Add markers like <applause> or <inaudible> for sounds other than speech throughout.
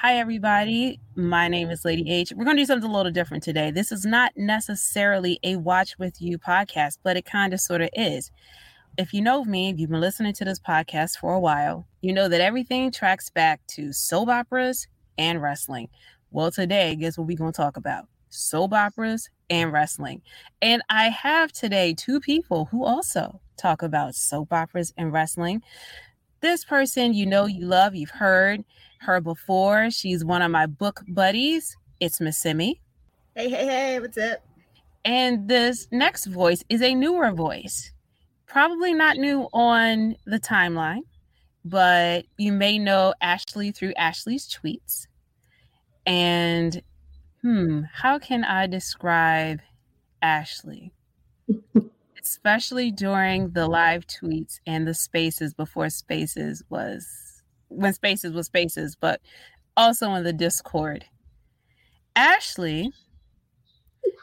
Hi, everybody. My name is Lady H. We're going to do something a little different today. This is not necessarily a watch with you podcast, but it kind of sort of is. If you know me, if you've been listening to this podcast for a while, you know that everything tracks back to soap operas and wrestling. Well, today, guess what we're going to talk about? Soap operas and wrestling. And I have today two people who also talk about soap operas and wrestling. This person you know, you love, you've heard her before. She's one of my book buddies. It's Miss Semi. Hey, hey, hey, what's up? And this next voice is a newer voice. Probably not new on the timeline, but you may know Ashlee through Ashlee's tweets. And hmm, how can I describe Ashlee? <laughs> Especially during the live tweets and the spaces before spaces was when spaces was spaces, but also in the Discord. Ashlee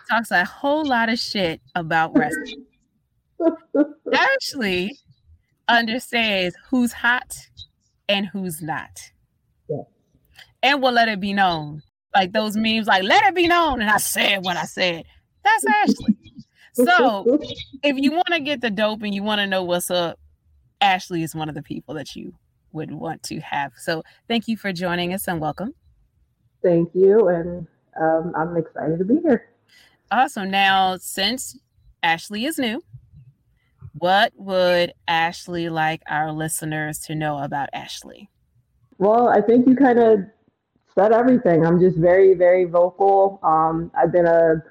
talks a whole lot of shit about wrestling. <laughs> Ashlee understands who's hot and who's not. Yeah. And will let it be known. Like those memes, like let it be known. And I said what I said. That's Ashlee. So if you want to get the dope and you want to know what's up, Ashlee is one of the people that you would want to have. So thank you for joining us and welcome. Thank you. And um, I'm excited to be here. Awesome. Now, since Ashlee is new, what would Ashlee like our listeners to know about Ashlee? Well, I think you kind of said everything. I'm just very, very vocal. Um, I've been a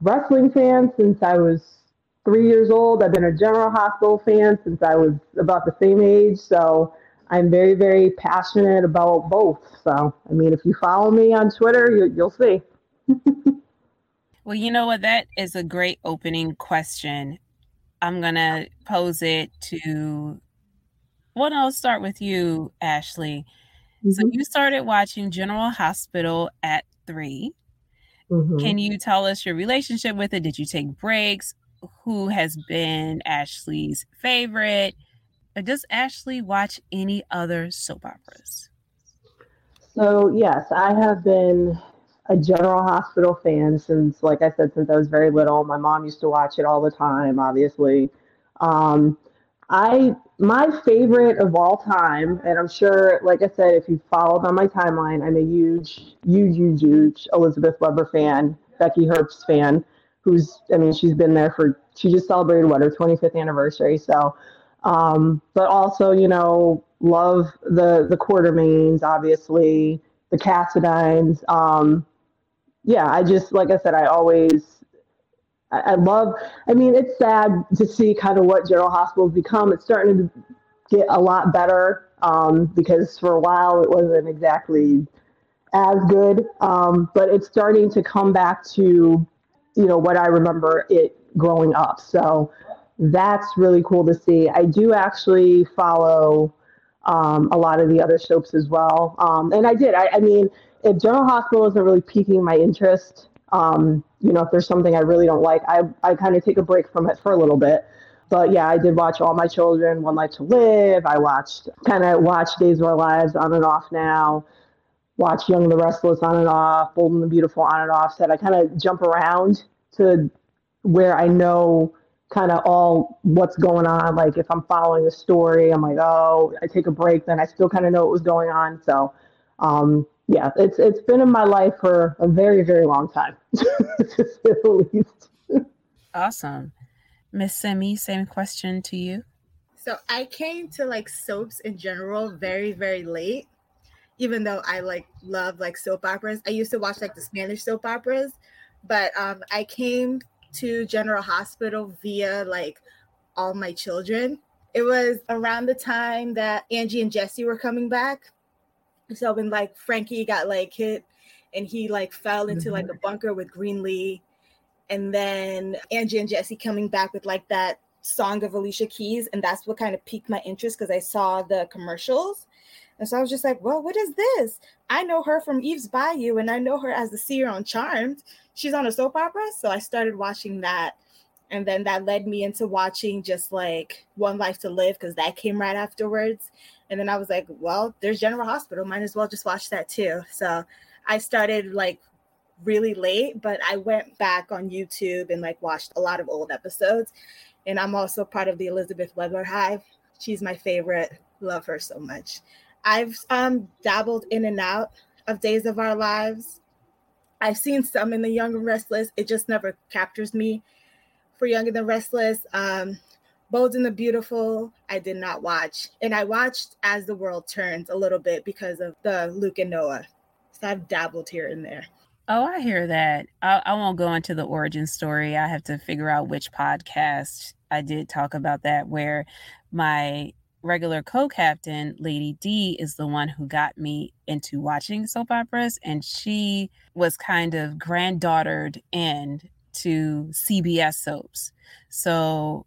wrestling fan since I was three years old. I've been a General Hospital fan since I was about the same age. So I'm very, very passionate about both. So, I mean, if you follow me on Twitter, you, you'll see. well, you know what? That is a great opening question. I'm going to pose it to, well, I'll start with you, Ashlee. Mm-hmm. So, you started watching General Hospital at 3 mm-hmm. Can you tell us your relationship with it? Did you take breaks? Who has been Ashlee's favorite? Does Ashlee watch any other soap operas? So, yes, I have been a General Hospital fan since, like I said, since I was very little. My mom used to watch it all the time, obviously. Um, I my favorite of all time, and I'm sure, like I said, if you followed on my timeline, I'm a huge, huge, huge, huge Elizabeth Webber fan, Becky Herbst fan, who's, I mean, she's been there for, she just celebrated what her 25th anniversary. So um, but also, you know, love the the Quartermaines, obviously, the Cassadines. Um, yeah, I just like I said, I always I, I love. I mean, it's sad to see kind of what General Hospital's become. It's starting to get a lot better um, because for a while it wasn't exactly as good, um, but it's starting to come back to you know what I remember it growing up. So that's really cool to see. I do actually follow um, a lot of the other soaps as well. Um, and I did. I, I, mean, if General Hospital isn't really piquing my interest, um, you know, if there's something I really don't like, I, I kind of take a break from it for a little bit. But yeah, I did watch All My Children, One Life to Live. I watched, kind of watched Days of Our Lives on and off now. Watch Young and the Restless on and off, Bold and the Beautiful on and off. Said I kind of jump around to where I know kind of all what's going on. Like if I'm following a story, I'm like, oh, I take a break, then I still kind of know what was going on. So, um, yeah, it's it's been in my life for a very very long time, to say the least. Awesome, Miss Semi. Same question to you. So I came to like soaps in general very very late. Even though I like love like soap operas, I used to watch like the Spanish soap operas, but um, I came to General Hospital via like all my children. It was around the time that Angie and Jesse were coming back. So when like Frankie got like hit and he like fell into like a mm-hmm. bunker with Greenlee. And then Angie and Jesse coming back with like that song of Alicia Keys. And that's what kind of piqued my interest because I saw the commercials. And so I was just like, well, what is this? I know her from Eve's Bayou and I know her as the seer on Charmed she's on a soap opera. So I started watching that. And then that led me into watching just like One Life to Live because that came right afterwards. And then I was like, well, there's General Hospital. Might as well just watch that too. So I started like really late, but I went back on YouTube and like watched a lot of old episodes. And I'm also part of the Elizabeth Webber Hive. She's my favorite. Love her so much. I've um dabbled in and out of Days of Our Lives. I've seen some in the Young and Restless. It just never captures me for Young and the Restless. Um, Bold and the Beautiful, I did not watch. And I watched As the World Turns a little bit because of the Luke and Noah. So I've dabbled here and there. Oh, I hear that. I, I won't go into the origin story. I have to figure out which podcast I did talk about that, where my regular co-captain lady d is the one who got me into watching soap operas and she was kind of granddaughtered in to cbs soaps. So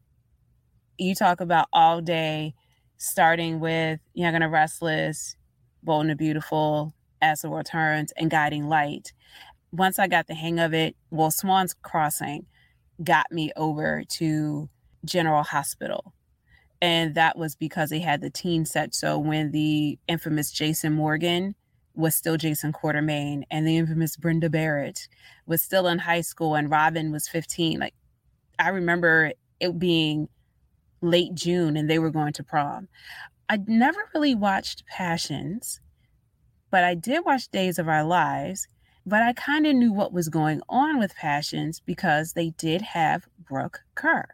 you talk about all day starting with young and the restless bold and the beautiful as the world turns and guiding light. Once i got the hang of it well swan's crossing got me over to general hospital and that was because they had the teen set. So when the infamous Jason Morgan was still Jason Quartermaine and the infamous Brenda Barrett was still in high school, and Robin was 15. Like I remember it being late June, and they were going to prom. I never really watched Passions, but I did watch Days of Our Lives. But I kind of knew what was going on with Passions because they did have Brook Kerr.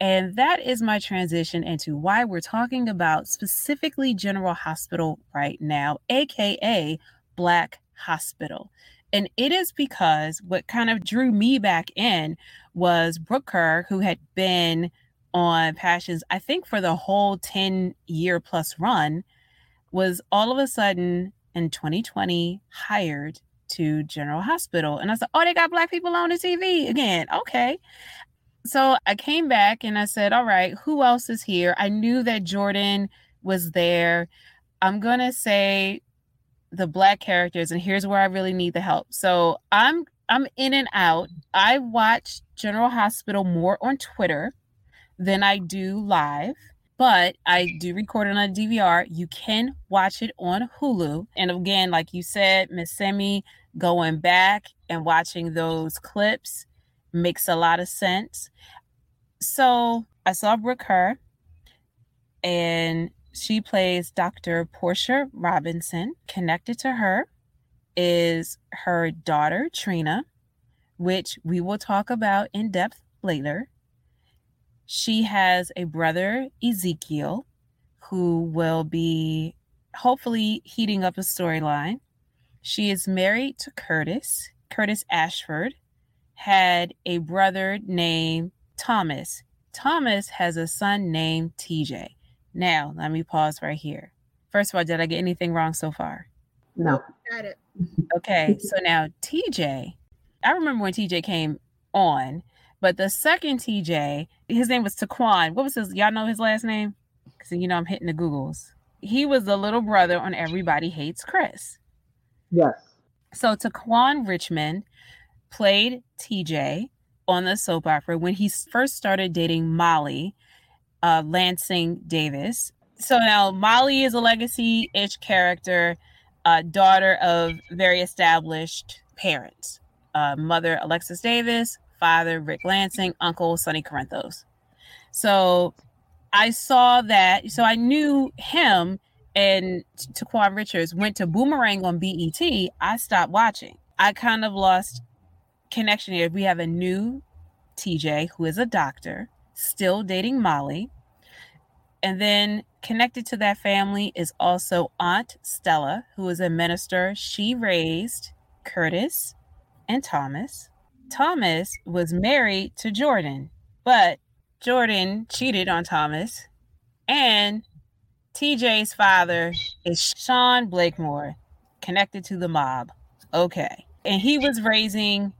And that is my transition into why we're talking about specifically General Hospital right now, AKA Black Hospital. And it is because what kind of drew me back in was Brook Kerr, who had been on Passions, I think for the whole 10 year plus run, was all of a sudden in 2020 hired to General Hospital. And I said, Oh, they got black people on the TV again. Okay. So I came back and I said, all right, who else is here? I knew that Jordan was there. I'm going to say the black characters and here's where I really need the help. So I'm I'm in and out. I watch General Hospital more on Twitter than I do live, but I do record it on a DVR. You can watch it on Hulu. And again, like you said, Miss Semi, going back and watching those clips makes a lot of sense. So I saw Brook Kerr, and she plays Dr. Portia Robinson. Connected to her is her daughter, Trina, which we will talk about in depth later. She has a brother, Ezekiel, who will be hopefully heating up a storyline. She is married to Curtis, Curtis Ashford, had a brother named Thomas. Thomas has a son named TJ. Now, let me pause right here. First of all, did I get anything wrong so far? No. Got it. Okay, so now TJ, I remember when TJ came on, but the second TJ, his name was Tequan. What was his? Y'all know his last name? Because you know I'm hitting the Googles. He was the little brother on Everybody Hates Chris. Yes. So Tequan Richmond played TJ on the soap opera when he first started dating Molly uh, Lansing Davis. So now Molly is a legacy ish character, uh, daughter of very established parents uh, mother Alexis Davis, father Ric Lansing, uncle Sonny Corinthos. So I saw that. So I knew him and Tequan Richards went to Boomerang on BET. I stopped watching. I kind of lost connection here. We have a new TJ who is a doctor, still dating Molly. And then connected to that family is also Aunt Stella, who is a minister. She raised Curtis and Thomas. Thomas was married to Jordan, but Jordan cheated on Thomas. And TJ's father is Sean Blakemore, connected to the mob. Okay. And he was raising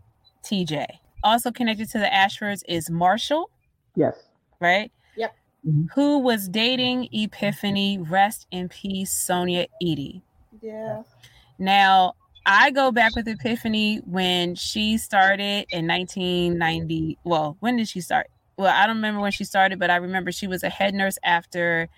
TJ. Also connected to the Ashfords is Marshall. Yes. Right? Yep. Mm-hmm. Who was dating Epiphany. Rest in peace, Sonya Eddy. Yeah. Now, I go back with Epiphany when she started in 1990. Well, when did she start? Well, I don't remember when she started, but I remember she was a head nurse after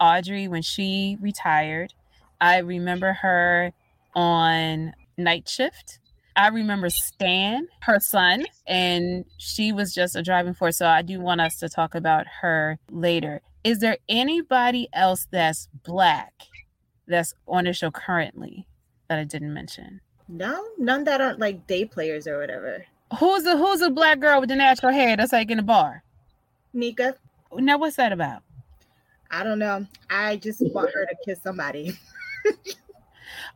Audrey when she retired. I remember her on night shift. I remember Stan, her son, and she was just a driving force. So I do want us to talk about her later. Is there anybody else that's black that's on the show currently that I didn't mention? No, none that aren't like day players or whatever. Who's the who's a black girl with the natural hair that's like in the bar? Nika. Now what's that about? I don't know. I just want her to kiss somebody. <laughs>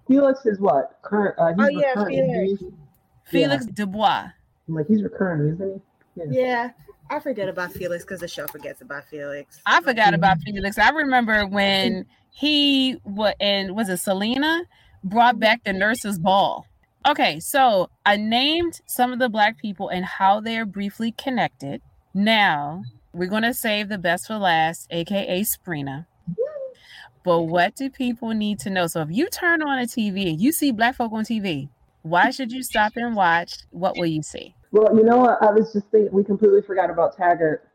Felix is what? Current. Uh, oh yeah, Felix. Felix yeah. Dubois. I'm like he's recurring, isn't he? Yeah. yeah. I forget about Felix because the show forgets about Felix. I forgot about Felix. I remember when he what and was it Selina brought back the nurses' ball. Okay, so I named some of the black people and how they're briefly connected. Now we're gonna save the best for last, aka Sprina. But what do people need to know? So if you turn on a TV and you see black folk on TV, why should you stop and watch? What will you see? Well, you know what? I was just thinking we completely forgot about Taggart.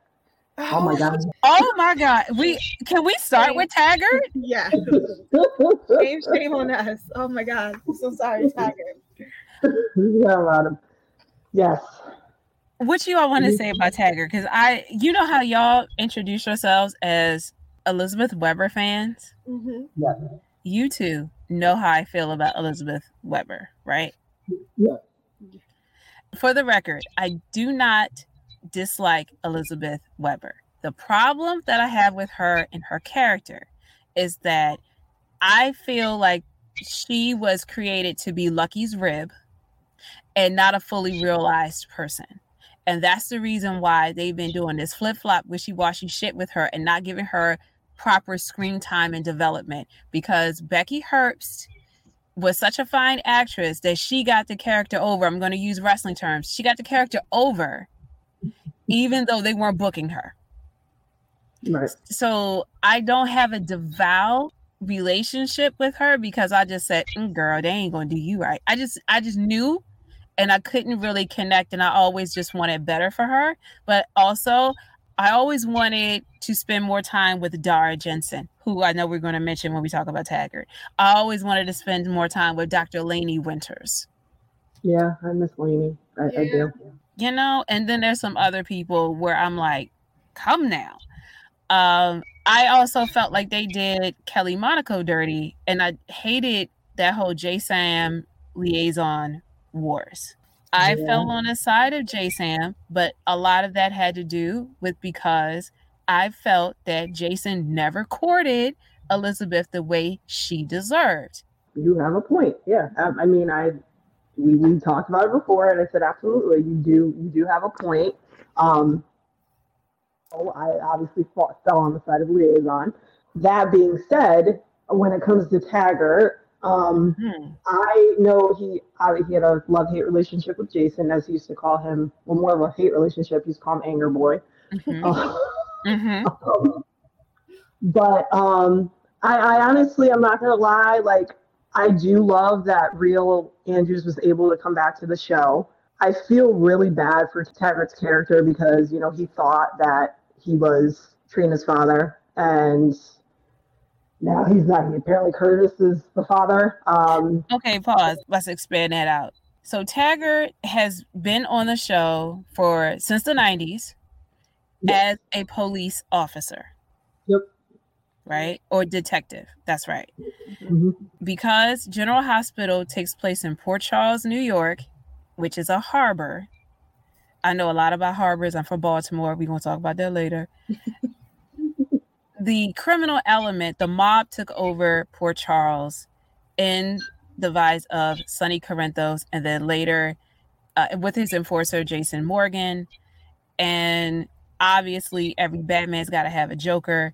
Oh, oh my god. Oh my god. We can we start with Taggart? <laughs> Yeah. <laughs> shame, shame on us. Oh my god. I'm so sorry, Taggart. yeah, him. Yes. What you all want to say about Taggart? Because I, you know how y'all introduce yourselves as Elizabeth Webber fans. Mm-hmm. Yeah. You two know how I feel about Elizabeth Webber, right? Yeah. For the record, I do not dislike Elizabeth Webber. The problem that I have with her and her character is that I feel like she was created to be Lucky's rib and not a fully realized person. And that's the reason why they've been doing this flip flop, wishy washy shit with her and not giving her proper screen time and development because Becky Herbst was such a fine actress that she got the character over. I'm going to use wrestling terms. She got the character over, even though they weren't booking her. Right. So I don't have a devout relationship with her because I just said, mm, "Girl, they ain't gonna do you right." I just, I just knew, and I couldn't really connect, and I always just wanted better for her. But also, I always wanted to spend more time with Dara Jensen, who I know we're going to mention when we talk about Taggart. I always wanted to spend more time with Dr. Lainey Winters. Yeah, I miss Lainey. I, yeah. I do. You know, and then there's some other people where I'm like, come now. Um, I also felt like they did Kelly Monaco dirty, and I hated that whole J Sam Liason wars. I yeah. fell on the side of JaSam, but a lot of that had to do with because I felt that Jason never courted Elizabeth the way she deserved. You have a point. Yeah. I, I mean, I we, we talked about it before, and I said absolutely, you do you do have a point. Um, oh, I obviously fought, fell on the side of Liason. That being said, when it comes to Taggart, um, hmm. I know he he had a love hate relationship with Jason, as he used to call him. Well, more of a hate relationship. He's called him Anger Boy. Mm-hmm. Uh, mm-hmm. <laughs> Um, but um, I, I honestly, I'm not gonna lie. Like, I do love that Réal Andrews was able to come back to the show. I feel really bad for Taggart's character because you know he thought that he was Trina's father, and now he's not. He apparently, Curtis is the father. Um, okay, pause. Let's expand that out. So Taggart has been on the show for since the '90s as a police officer. Yep. Right or detective. That's right. Mm-hmm. Because General Hospital takes place in Port Charles, New York, which is a harbor. I know a lot about harbors. I'm from Baltimore. We're gonna talk about that later. <laughs> the criminal element, the mob took over Port Charles in the vise of Sonny Corinthos, and then later uh, with his enforcer Jason Morgan. And obviously, every Batman's got to have a Joker.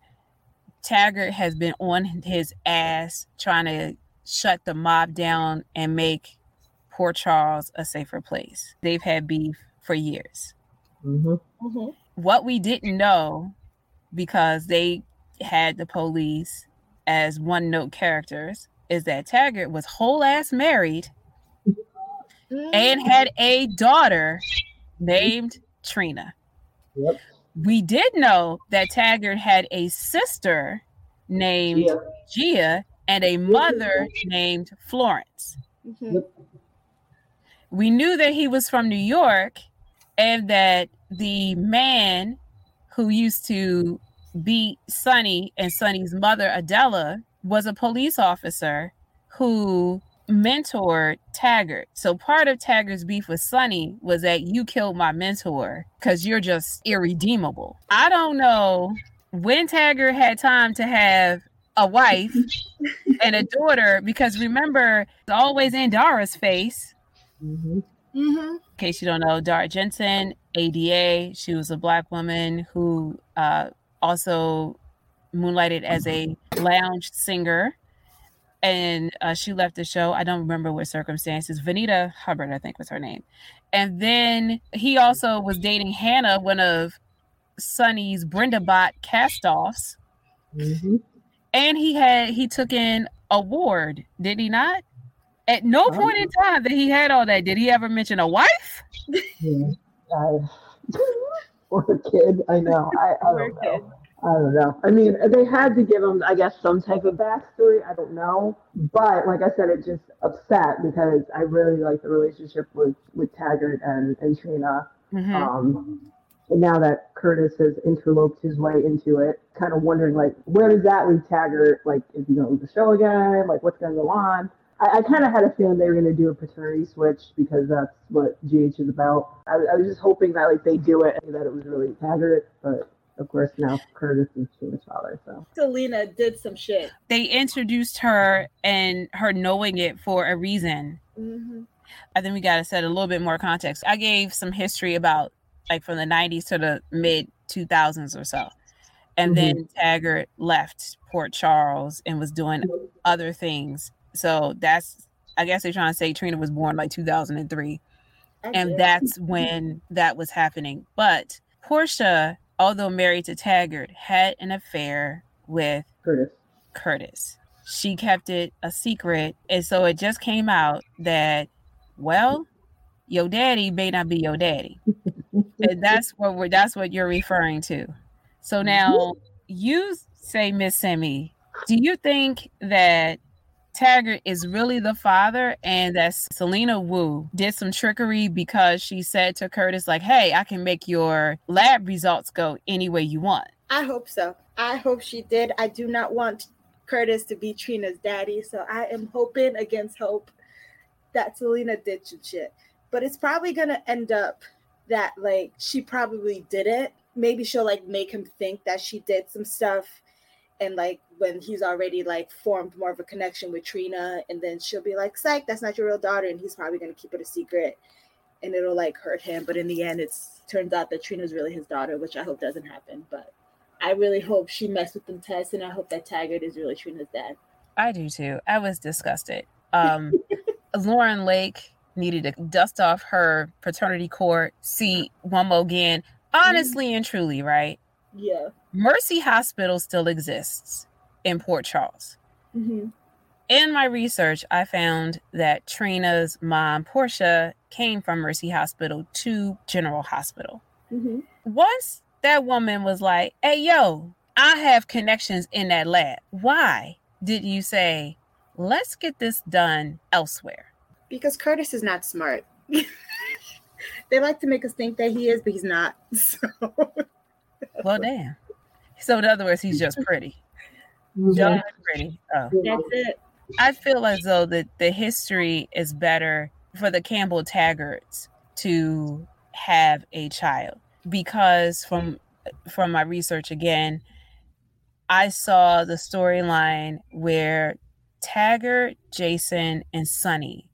Taggart has been on his ass trying to shut the mob down and make Port Charles a safer place. They've had beef for years. Mm-hmm. Mm-hmm. What we didn't know because they had the police as one note characters is that Taggart was whole ass married and had a daughter named Trina. Yep. We did know that Taggart had a sister named Gia, Gia and a mother named Florence. Mm-hmm. We knew that he was from New York and that the man who used to beat Sonny and Sonny's mother, Adela, was a police officer who mentored Taggart. So part of Taggart's beef with Sonny was that you killed my mentor because you're just irredeemable. I don't know when Taggart had time to have a wife <laughs> and a daughter because remember, it's always in Dara's face. Mm-hmm. Mm-hmm. In case you don't know, Dara Jensen, ADA, she was a black woman who uh, also moonlighted as a lounge singer and uh, she left the show. I don't remember what circumstances. Vanita Hubbard, I think was her name. And then he also was dating Hannah, one of Sonny's Brenda Bot castoffs. Mm-hmm. And he had he took in a ward, did he not? At no point in time that he had all that, did he ever mention a wife? Yeah, I, or a kid. I know. I, I don't know. I don't know. I mean, they had to give him, I guess, some type of backstory. I don't know, but like I said, it just upset because I really like the relationship with with Taggart and and Trina. Mm-hmm. Um, and now that Curtis has interloped his way into it, kind of wondering like, where does that leave Taggart? Like, is he going to leave the show again? Like, what's going to go on? I, I kind of had a feeling they were going to do a paternity switch because that's what GH is about. I, I was just hoping that like they do it and that it was really Taggart, but of course, now Curtis is Trina's father. So Selina did some shit. They introduced her and her knowing it for a reason. Mm-hmm. I think we got to set a little bit more context. I gave some history about like from the 90s to the mid 2000s or so. And mm-hmm. then Taggart left Port Charles and was doing other things. So that's, I guess they're trying to say Trina was born like 2003. and that's when that was happening. But Portia although married to Taggart, had an affair with Curtis. Curtis. She kept it a secret, and so it just came out that, well, your daddy may not be your daddy, <laughs> and that's what we're that's what you're referring to. So mm-hmm. now you say, Miss Semi, do you think that Taggart is really the father and that Selina Wu did some trickery because she said to Curtis, like, hey, I can make your lab results go any way you want. I hope so. I hope she did. I do not want Curtis to be Trina's daddy. So I am hoping against hope that Selina did some shit. But it's probably gonna end up that like she probably did it. Maybe she'll like make him think that she did some stuff and like when he's already like formed more of a connection with Trina, and then she'll be like, "Psych, that's not your real daughter," and he's probably gonna keep it a secret, and it'll like hurt him. But in the end, it's turns out that Trina's really his daughter, which I hope doesn't happen. But I really hope she messed with them tests, and I hope that Taggart is really Trina's dad. I do too. I was disgusted. Um, <laughs> Lauren Lake needed to dust off her paternity court seat one more again. Honestly mm-hmm. and truly, right? Yeah. Mercy Hospital still exists in Port Charles. Mm-hmm. In my research, I found that Trina's mom, Portia, came from Mercy Hospital to General Hospital. Mm-hmm. Once that woman was like, hey, yo, I have connections in that lab. Why did you say, let's get this done elsewhere? Because Curtis is not smart. <laughs> they like to make us think that he is, but he's not. <laughs> So. well, damn. So in other words, he's just pretty. Just pretty. Oh. That's it. I feel as though that the history is better for the Campbell Taggarts to have a child because from from my research again, I saw the storyline where Taggart, Jason, and Sonny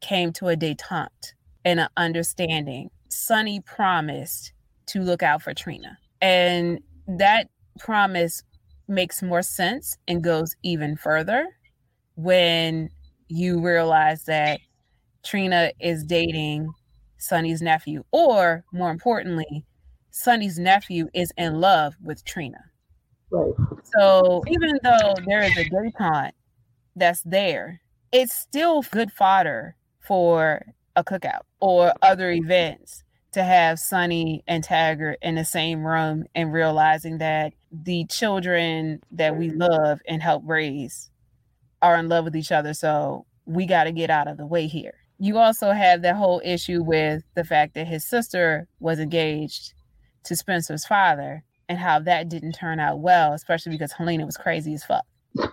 came to a detente and an understanding. Sonny promised to look out for Trina. And that promise makes more sense and goes even further when you realize that Trina is dating Sonny's nephew, or more importantly, Sonny's nephew is in love with Trina. Right. So even though there is a detente that's there, it's still good fodder for a cookout or other events to have Sonny and Taggart in the same room and realizing that the children that we love and help raise are in love with each other. So we got to get out of the way here. You also have that whole issue with the fact that his sister was engaged to Spencer's father and how that didn't turn out well, especially because Helena was crazy as fuck. <laughs>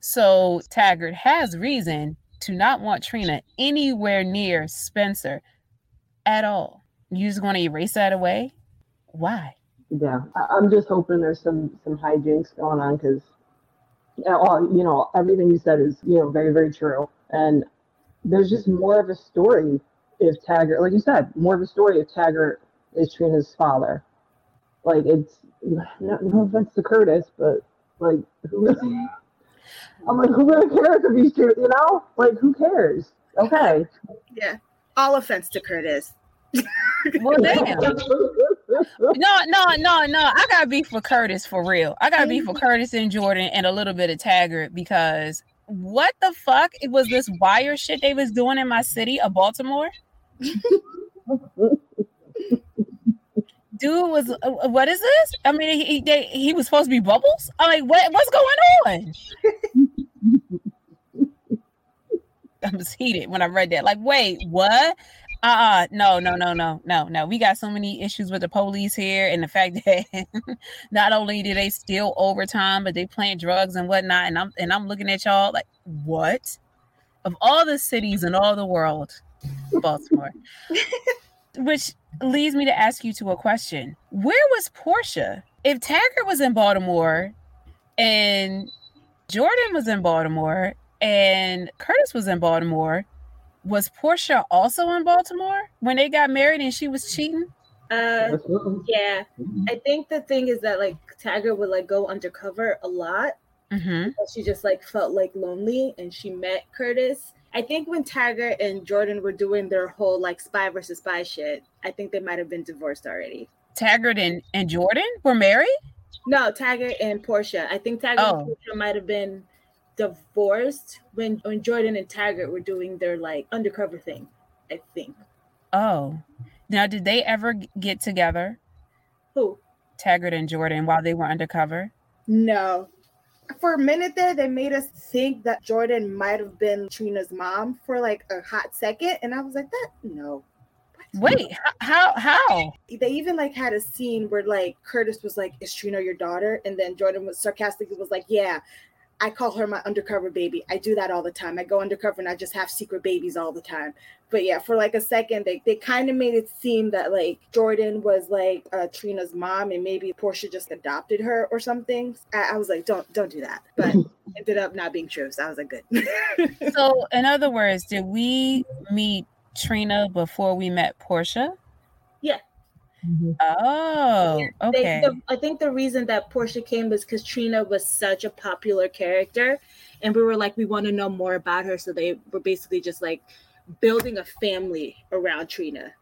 so Taggart has reason to not want Trina anywhere near Spencer at all. You just going to erase that away? Why? Yeah, I- am just hoping there's some some hijinks going on because, all you know, everything you said is you know very very true, and there's just more of a story if Taggart, like you said, more of a story if Taggart is Trina's father. Like it's no, no offense to Curtis, but like who really? I'm like, who really cares if he's true? You know, like who cares? Okay. Yeah. All offense to Curtis. well, <laughs> damn. No, no, no, no. I gotta be for Curtis for real. I gotta be for Curtis and Jordan and a little bit of Taggart because what the fuck? It was this wire shit they was doing in my city of Baltimore. Dude was uh, what is this? I mean, he they, he was supposed to be bubbles. I'm like, what what's going on? <laughs> I was heated when I read that. Like, wait, what? Uh no no no no no no. We got so many issues with the police here and the fact <laughs> that not only do they steal overtime but they plant drugs and whatnot and i'm and i'm looking at y'all like what? Of all the cities in all the world baltimore. <laughs> Which leads me to ask you to a question. Where was portia? If taggart was in baltimore and jordan was in baltimore and curtis was in baltimore was Portia also in Baltimore when they got married and she was cheating? Uh, yeah. I think the thing is that like Taggart would like go undercover a lot. Mm-hmm. She just like felt like lonely and she met Curtis. I think when Taggart and Jordan were doing their whole like spy versus spy shit, I think they might have been divorced already. Taggart and, and Jordan were married? No, Taggart and Portia. I think Taggart oh. and Portia might have been divorced when when Jordan and Taggart were doing their like undercover thing, I think. Oh. Now did they ever get together? Who? Taggart and Jordan while they were undercover? No. For a minute there, they made us think that Jordan might have been Trina's mom for like a hot second, and I was like, "That no, Wait, how how? They even like had a scene where like Curtis was like, "Is Trina your daughter?" And then Jordan was sarcastically was like, "Yeah." I call her my undercover baby. I do that all the time. I go undercover and I just have secret babies all the time. But yeah, for like a second, they, they kind of made it seem that like Jordan was like uh, Trina's mom and maybe Portia just adopted her or something. I, I was like, don't don't do that. But <laughs> ended up not being true. So I was like, good. <laughs> so in other words, did we meet Trina before we met Portia? Yeah. Mm-hmm. Oh, okay. They, the, I think the reason that Portia came was because Trina was such a popular character, and we were like, we want to know more about her. So they were basically just like building a family around Trina.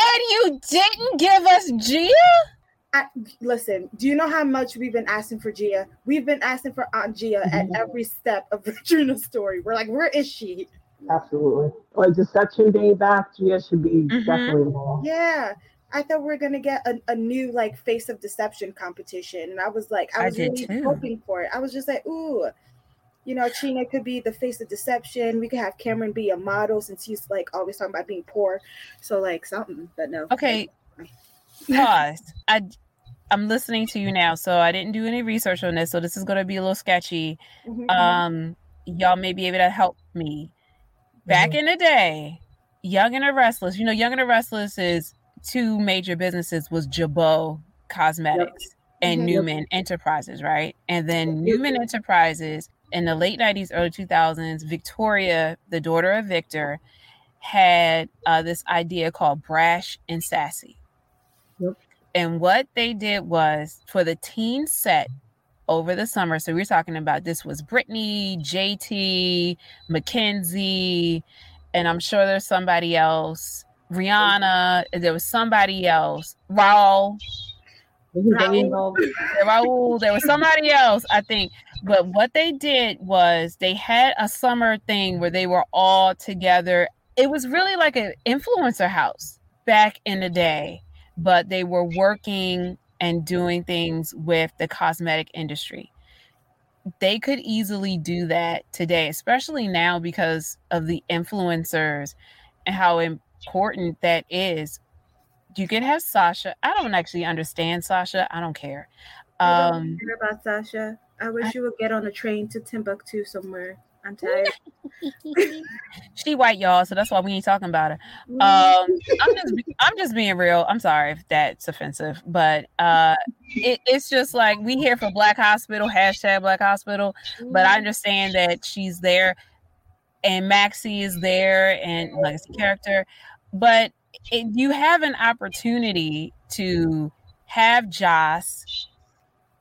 And you didn't give us Gia? I, listen, do you know how much we've been asking for Gia? We've been asking for Aunt Gia at mm-hmm. every step of <laughs> Trina's story. We're like, where is she? Absolutely. Like just Deception Day back, Gia should be mm-hmm. definitely involved. Yeah. I thought we were gonna get a, a new like face of deception competition, and I was like, I was I really too. hoping for it. I was just like, ooh, you know, Trina could be the face of deception. We could have Cameron be a model since he's like always talking about being poor. So like something, but no. Okay. Pause. I I'm listening to you now, so I didn't do any research on this, so this is gonna be a little sketchy. Mm-hmm. mm-hmm. Um, y'all may be able to help me. Back mm-hmm. in the day, Young and the Restless, you know, Young and the Restless is two major businesses was Jabot Cosmetics yep. and mm-hmm. Newman Enterprises, right? And then Newman Enterprises in the late 90s, early 2000s, Victoria, the daughter of Victor, had uh, this idea called Brash and Sassy. Yep. And what they did was for the teen set over the summer. So we're talking about this was Brittany, JT, Mackenzie, and I'm sure there's somebody else. Rianna, there was somebody else, Raul. Raul. Raul, there was somebody else, I think. But what they did was they had a summer thing where they were all together. It was really like an influencer house back in the day, but they were working and doing things with the cosmetic industry. They could easily do that today, especially now because of the influencers and how important that is. You can have Sasha. I don't actually understand Sasha. I don't care. I don't care about Sasha. I wish I, you would get on a train to Timbuktu somewhere. I'm <laughs> tired. she white, y'all, so that's why we ain't talking about her. <laughs> Um, I'm just, I'm just being real. I'm sorry if that's offensive, but uh, it, it's just like we here for Black Hospital hashtag Black Hospital, but I understand that she's there, and Maxie is there, and legacy character, but it, you have an opportunity to have Joss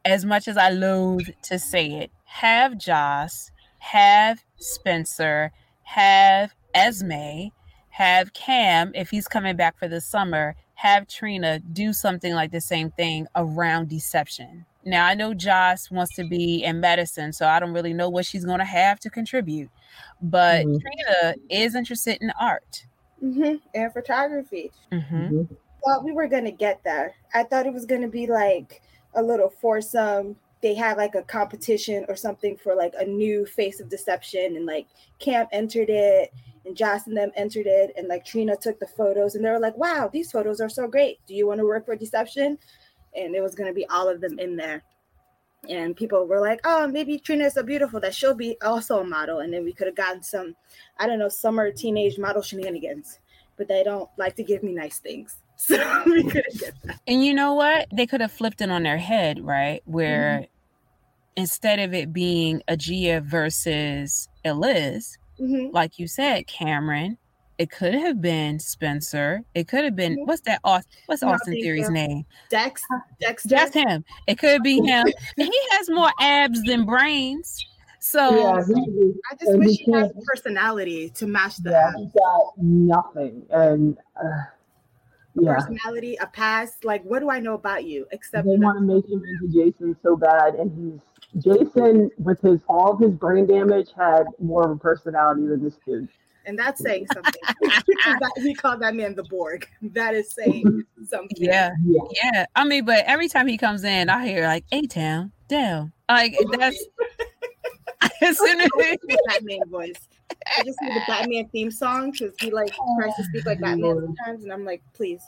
as much as I loathe to say it, have Joss, have Spencer, have Esme, have Cam, if he's coming back for the summer, have Trina do something like the same thing around deception. Now, I know Joss wants to be in medicine, so I don't really know what she's going to have to contribute. But mm-hmm. Trina is interested in art mm-hmm. and photography. Mm-hmm. Thought we were going to get there. I thought it was going to be like a little foursome they had like a competition or something for like a new face of deception and like camp entered it and Joss and them entered it and like Trina took the photos and they were like, wow, these photos are so great. Do you want to work for deception? And it was gonna be all of them in there. And people were like, oh, maybe Trina is so beautiful that she'll be also a model. And then we could have gotten some, I don't know, summer teenage model shenanigans. But they don't like to give me nice things. <laughs> So we couldn't get that. And you know what? They could have flipped it on their head, right? Where mm-hmm. instead of it being a Gia versus Eliz, mm-hmm. like you said, Cameron, it could have been Spencer. It could have been what's that? What's Austin Theory's name? Dex. Dex. That's him. It could be <laughs> him. he has more abs than brains. So yeah, he, I just wish he, he has personality to match the. Yeah, he got nothing, and uh, a yeah. personality, a past. Like, what do I know about you? Except they want to make him into Jason so bad, and he's Jason with his all of his brain damage had more of a personality than this dude. And that's saying something. <laughs> he called that man the Borg. That is saying something. Yeah, yeah, yeah. I mean, but every time he comes in, I hear like "A Town, down." Like that's <laughs> as soon as <laughs> Batman voice. I just need the Batman theme song because he like tries to speak like oh, Batman sometimes, and I'm like, please.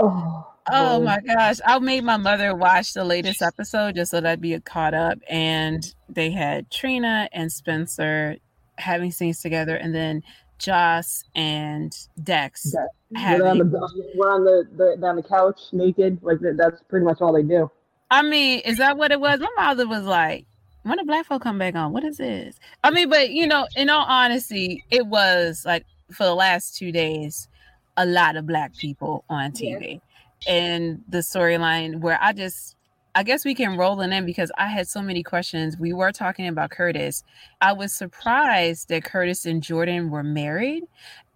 Oh, oh my gosh. I made my mother watch the latest episode just so that I'd be caught up. And they had Trina and Spencer having scenes together, and then Joss and Dex. Having, we're on, the, we're on the, the, on the couch naked. Like that's pretty much all they do. I mean, is that what it was? My mother was like, when did black folk come back on? What is this? I mean, but you know, in all honesty, it was like for the last two days, a lot of black people on TV. Yeah. And the storyline where I just I guess we can roll it in because I had so many questions. We were talking about Curtis. I was surprised that Curtis and Jordan were married.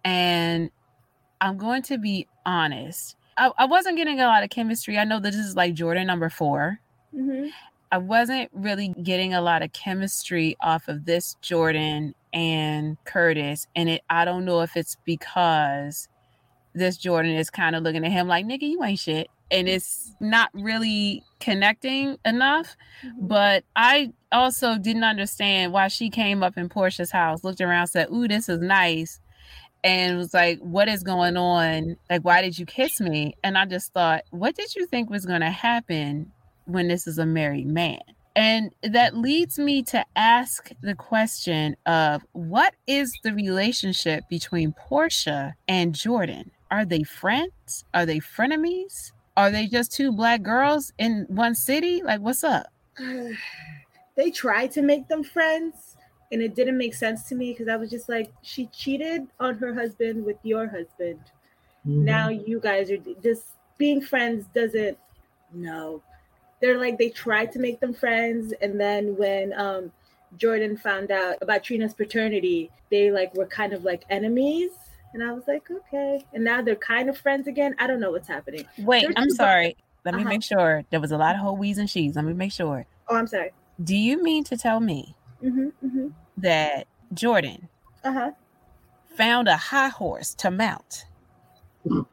And I'm going to be honest. I, I wasn't getting a lot of chemistry. I know this is like Jordan number 4 mm-hmm. I wasn't really getting a lot of chemistry off of this Jordan and Curtis. And it I don't know if it's because this Jordan is kind of looking at him like, nigga, you ain't shit. And it's not really connecting enough. Mm-hmm. But I also didn't understand why she came up in Portia's house, looked around, said, Ooh, this is nice. And was like, What is going on? Like, why did you kiss me? And I just thought, What did you think was going to happen when this is a married man. And that leads me to ask the question of what is the relationship between Portia and Jordan? Are they friends? Are they frenemies? Are they just two black girls in one city? Like, what's up? <sighs> they tried to make them friends, and it didn't make sense to me because I was just like, she cheated on her husband with your husband. Mm-hmm. Now you guys are just being friends doesn't no they're like they tried to make them friends and then when um jordan found out about trina's paternity they like were kind of like enemies and i was like okay. And now they're kind of friends again. I don't know what's happening. Wait i'm sorry. Let me uh-huh. make sure. There was a lot of whole wheeze and she's. Let me make sure. Oh i'm sorry. Do you mean to tell me mm-hmm, mm-hmm. that jordan uh-huh. found a high horse to mount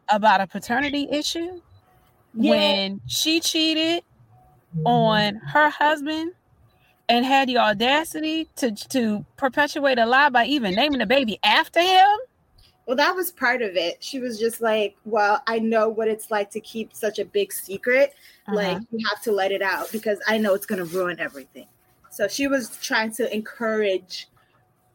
about a paternity issue yeah. when she cheated on her husband and had the audacity to to perpetuate a lie by even naming the baby after him. Well, that was part of it. She was just like, "Well, I know what it's like to keep such a big secret. Uh-huh. Like, you have to let it out because I know it's going to ruin everything." So she was trying to encourage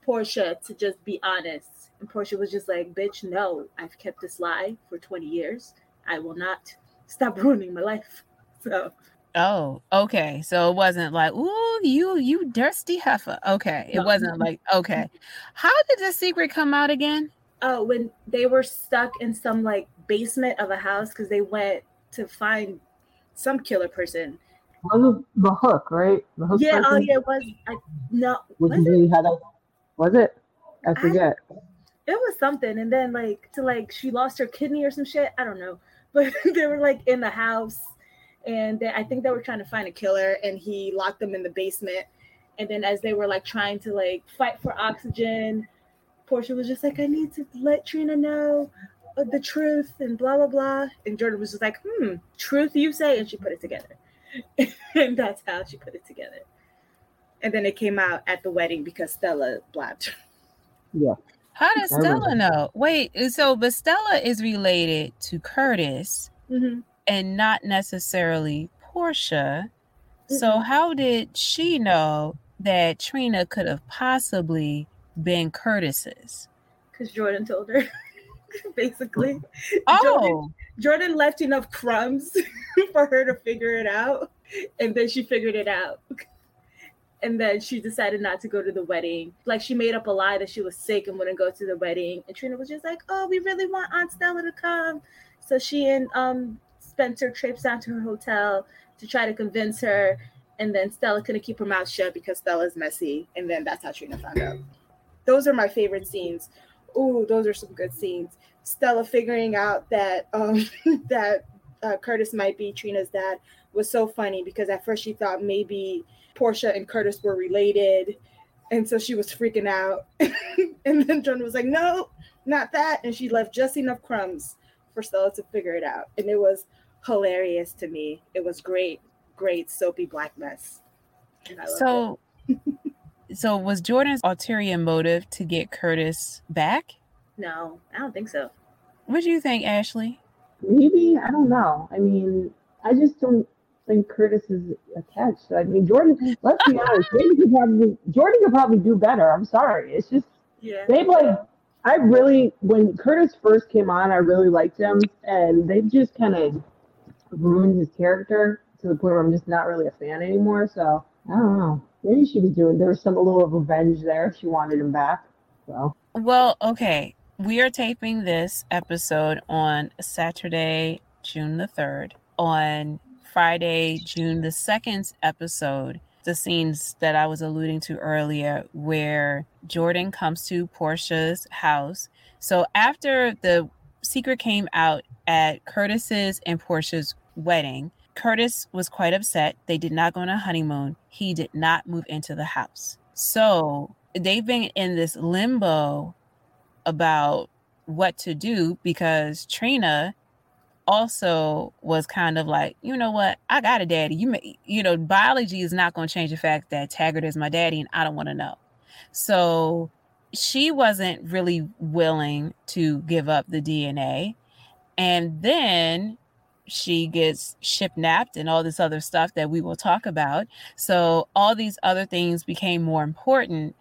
Portia to just be honest. And Portia was just like, "Bitch, no. I've kept this lie for 20 years. I will not stop <laughs> ruining my life." So Oh, okay. So it wasn't like, "Ooh, you you thirsty heifer." Okay, it no. wasn't like, okay. How did the secret come out again? Oh, when they were stuck in some like basement of a house because they went to find some killer person. Was it the hook, right? The hook. Yeah. Oh, person? Oh, yeah. It was. I no. Was, was it? Had a, was it? I forget. I, it was something, and then like to like she lost her kidney or some shit. I don't know, <laughs> but they were like in the house and they, I think they were trying to find a killer, and he locked them in the basement. And then as they were like trying to like fight for oxygen, Portia was just like, "I need to let Trina know the truth," and blah blah blah. And Jordan was just like, "Hmm, truth you say," and she put it together, <laughs> and that's how she put it together. And then it came out at the wedding because Stella blabbed. Yeah. How does Stella know? Wait, so but Stella is related to Curtis. Mm-hmm and not necessarily Portia. Mm-hmm. So, how did she know that Trina could have possibly been Curtis's? Because <laughs> Jordan told her, basically. Oh. Jordan, Jordan left enough crumbs <laughs> for her to figure it out. And then she figured it out. And then she decided not to go to the wedding. Like she made up a lie that she was sick and wouldn't go to the wedding. And Trina was just like, "Oh, we really want Aunt Stella to come." So she and um Spencer trips down to her hotel to try to convince her, and then Stella couldn't keep her mouth shut because Stella's messy, and then that's how Trina found out. Those are my favorite scenes. Ooh, those are some good scenes. Stella figuring out that um, <laughs> that uh, Curtis might be Trina's dad was so funny because at first she thought maybe Portia and Curtis were related, and so she was freaking out. <laughs> and then John was like, "No, not that," and she left just enough crumbs for Stella to figure it out, and it was hilarious to me. It was great, great soapy black mess. So, so was Jordan's ulterior motive to get Curtis back? No, I don't think so. What do you think, Ashlee? Maybe I don't know. I mean, I just don't think Curtis is attached. I mean, Jordan. Let's be honest. Jordan could probably Jordan could probably do better. I'm sorry. It's just yeah. they've like I really when Curtis first came on, I really liked him, and they've just kind of ruined his character to the point where I'm just not really a fan anymore. So I don't know. Maybe she was doing there was some a little revenge there. She wanted him back. So well, okay. We are taping this episode on Saturday, June the third. On Friday, June the second episode, the scenes that I was alluding to earlier, where Jordan comes to Portia's house. So after the secret came out at Curtis's and Portia's wedding, Curtis was quite upset. They did not go on a honeymoon. He did not move into the house. So they've been in this limbo about what to do because Trina also was kind of like, you know what, I got a daddy. You may, you know, biology is not going to change the fact that Taggart is my daddy, and I don't want to know. So she wasn't really willing to give up the DNA. And then she gets shipnapped and all this other stuff that we will talk about. So all these other things became more important.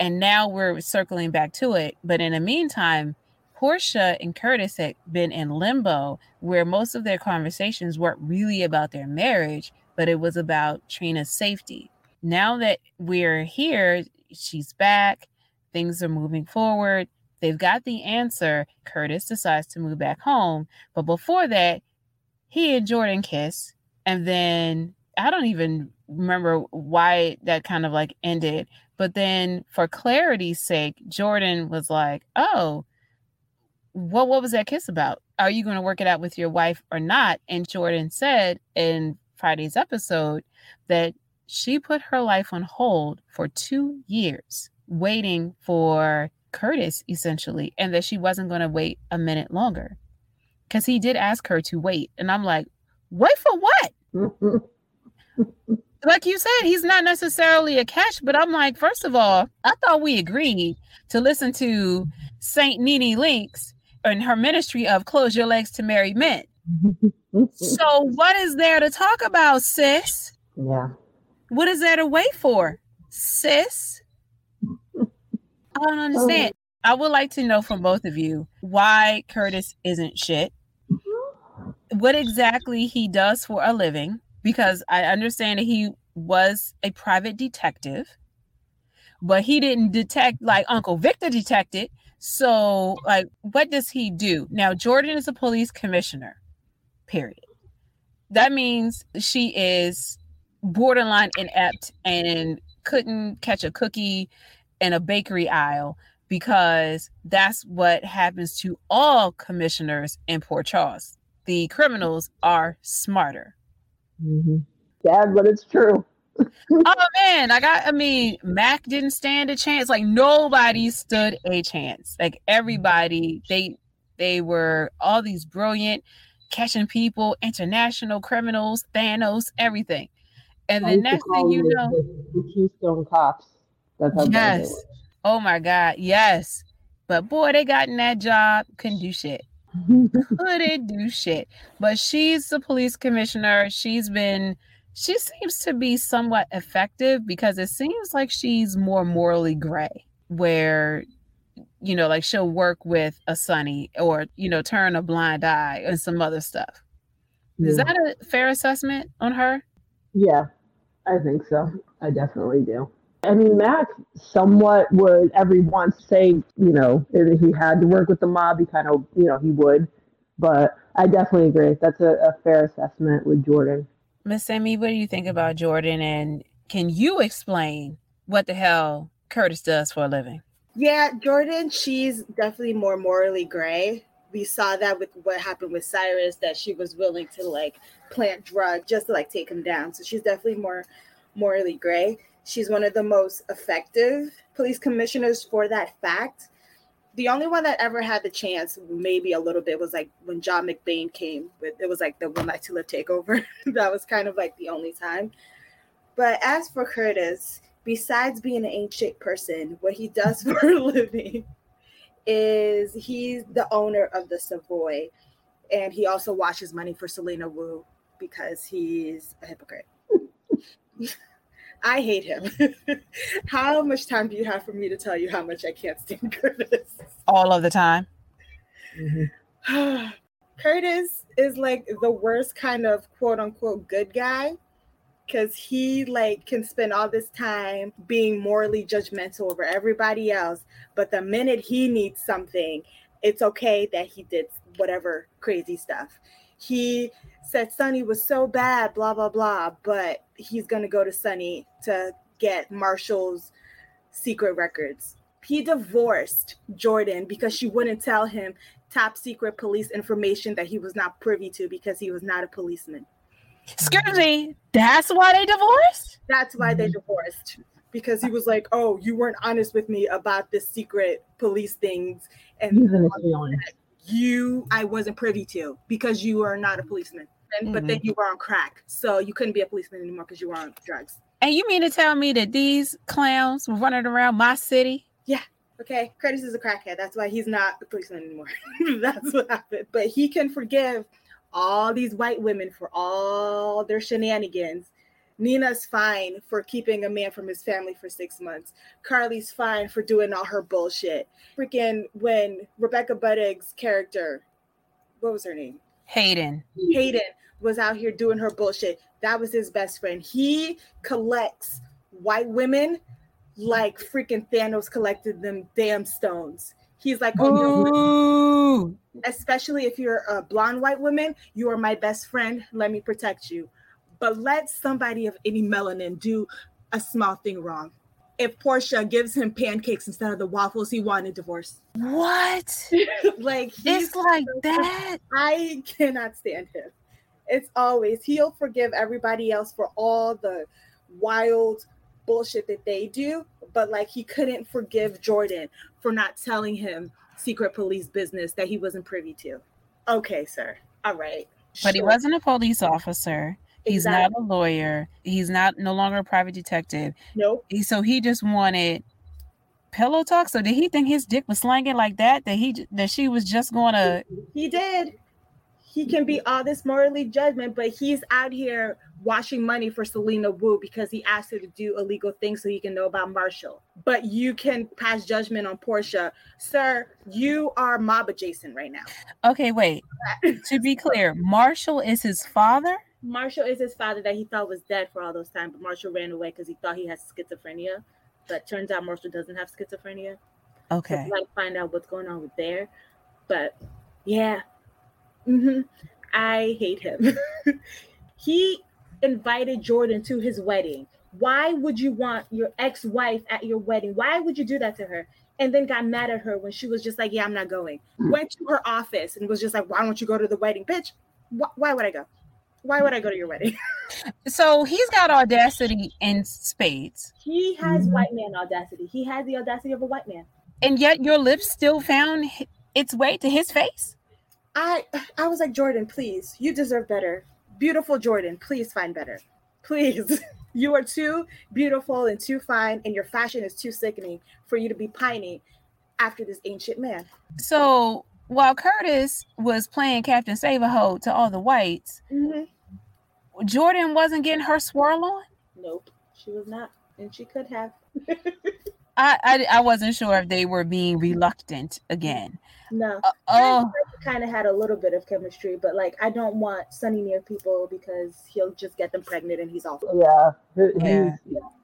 And now we're circling back to it. But in the meantime, Portia and Curtis had been in limbo where most of their conversations weren't really about their marriage, but it was about Trina's safety. Now that we're here, she's back, things are moving forward. They've got the answer. Curtis decides to move back home. But before that, he and Jordan kiss. And then I don't even remember why that kind of like ended. But then for clarity's sake, Jordan was like, oh, what what was that kiss about? Are you going to work it out with your wife or not? And Jordan said in Friday's episode that she put her life on hold for two years, waiting for Curtis essentially, and that she wasn't going to wait a minute longer. Because he did ask her to wait. And I'm like, Wait for what? <laughs> like you said, he's not necessarily a catch, but I'm like, first of all, I thought we agreed to listen to Saint Nene Leakes and her ministry of close your legs to married men. <laughs> so what is there to talk about, sis? Yeah. What is there to wait for, sis? I don't oh, understand. I would like to know from both of you why Curtis isn't shit. Mm-hmm. What exactly he does for a living because I understand that he was a private detective, but he didn't detect like Uncle Victor detected. So, like, what does he do? Now, Jordan is a police commissioner, period. That means she is borderline inept and couldn't catch a cookie in a bakery aisle because that's what happens to all commissioners in Port Charles. The criminals are smarter. Mm-hmm. Sad, but it's true. <laughs> oh man, I got. I mean, Mac didn't stand a chance. Like nobody stood a chance. Like everybody, they they were all these brilliant catching people, international criminals, Thanos, everything. And the next thing you know, the, the Keystone Cops. That's how yes. Oh my God, yes. But boy, they got in that job, couldn't do shit. <laughs> couldn't do shit. But she's the police commissioner. She's been she seems to be somewhat effective because it seems like she's more morally gray, where you know, like she'll work with a Sonny or you know, turn a blind eye and some other stuff. Yeah. Is that a fair assessment on her? Yeah, I think so. I definitely do. I mean, Mac somewhat would every once say, you know, if he had to work with the mob, he kind of, you know, he would. But I definitely agree. That's a, a fair assessment with Jordan. Miss Semi, what do you think about Jordan? And can you explain what the hell Curtis does for a living? Yeah, Jordan, she's definitely more morally gray. We saw that with what happened with Cyrus, that she was willing to like plant drugs just to like take him down. So she's definitely more morally gray. She's one of the most effective police commissioners for that fact the only one that ever had the chance, maybe a little bit, was like when John McBain came with it was like the One Life to Live takeover. <laughs> that was kind of like the only time. But as for Curtis, besides being an ancient person, what he does <laughs> for a living is he's the owner of the Savoy, and he also washes money for Selina Wu because he's a hypocrite. <laughs> I hate him. <laughs> how much time do you have for me to tell you how much I can't stand <laughs> Curtis? All of the time. Mm-hmm. <sighs> Curtis is like the worst kind of quote unquote good guy because he like can spend all this time being morally judgmental over everybody else but the minute he needs something it's okay that he did whatever crazy stuff he said Sonny was so bad, blah, blah, blah, but he's going to go to Sonny to get Marshall's secret records. He divorced Jordan because she wouldn't tell him top secret police information that he was not privy to because he was not a policeman. Excuse me, that's why they divorced? That's why they divorced. Because he was like, Oh, you weren't honest with me about the secret police things. And you I wasn't privy to because you are not a policeman. And, mm-hmm. But then mm-hmm. you were on crack. So you couldn't be a policeman anymore because you were on drugs. And you mean to tell me that these clowns were running around my city? Yeah. Okay. Curtis is a crackhead. That's why he's not a policeman anymore. <laughs> That's what happened. But he can forgive all these white women for all their shenanigans Nina's fine for keeping a man from his family for six months. Carly's fine for doing all her bullshit. Freaking when Rebecca Budig's character, what was her name? Hayden. Hayden was out here doing her bullshit. That was his best friend. He collects white women like freaking Thanos collected them damn stones. He's like, oh, especially if you're a blonde white woman, you are my best friend. Let me protect you but let somebody of any melanin do a small thing wrong. If Portia gives him pancakes instead of the waffles, he wanted divorce. What? <laughs> like he's like that. I cannot stand him. It's always he'll forgive everybody else for all the wild bullshit that they do, but like he couldn't forgive Jordan for not telling him secret police business that he wasn't privy to. Okay, sir. All right But he wasn't a police officer. He's not a lawyer. He's not no longer a private detective. Nope. He, so he just wanted pillow talk. So did he think his dick was slanging like that? That he that she was just going to He did. He can be all this morally judgment, but he's out here washing money for Selina Wu because he asked her to do illegal things so he can know about Marshall. But you can pass judgment on Portia. Sir, you are mob adjacent right now. Okay, wait. <laughs> to be clear, Marshall is his father. Marshall is his father that he thought was dead for all those time, but Marshall ran away because he thought he has schizophrenia. But turns out Marshall doesn't have schizophrenia. So Okay. we gotta find out what's going on with there. But yeah, hmm I hate him. <laughs> he invited Jordan to his wedding. Why would you want your ex-wife at your wedding? Why would you do that to her? And then got mad at her when she was just like, "Yeah, I'm not going." Went to her office and was just like, "Why don't you go to the wedding, bitch? Wh- Why would I go? Why would I go to your wedding?" <laughs> So he's got audacity in spades, he has Mhm. white man audacity. He has the audacity of a white man. and yet your lips still found its way to his face. I I was like, Jordan, please, you deserve better. Beautiful Jordan, please find better. Please. <laughs> You are too beautiful and too fine, and your fashion is too sickening for you to be pining after this ancient man. So while Curtis was playing Captain Save-A-Ho to all the whites, Mhm. Jordan wasn't getting her swirl on. Nope, she was not, and she could have. <laughs> I, I I wasn't sure if they were being reluctant again. No, Uh, oh, kind of had a little bit of chemistry, but like I don't want Sonny near people because he'll just get them pregnant and he's awful. Yeah. Yeah.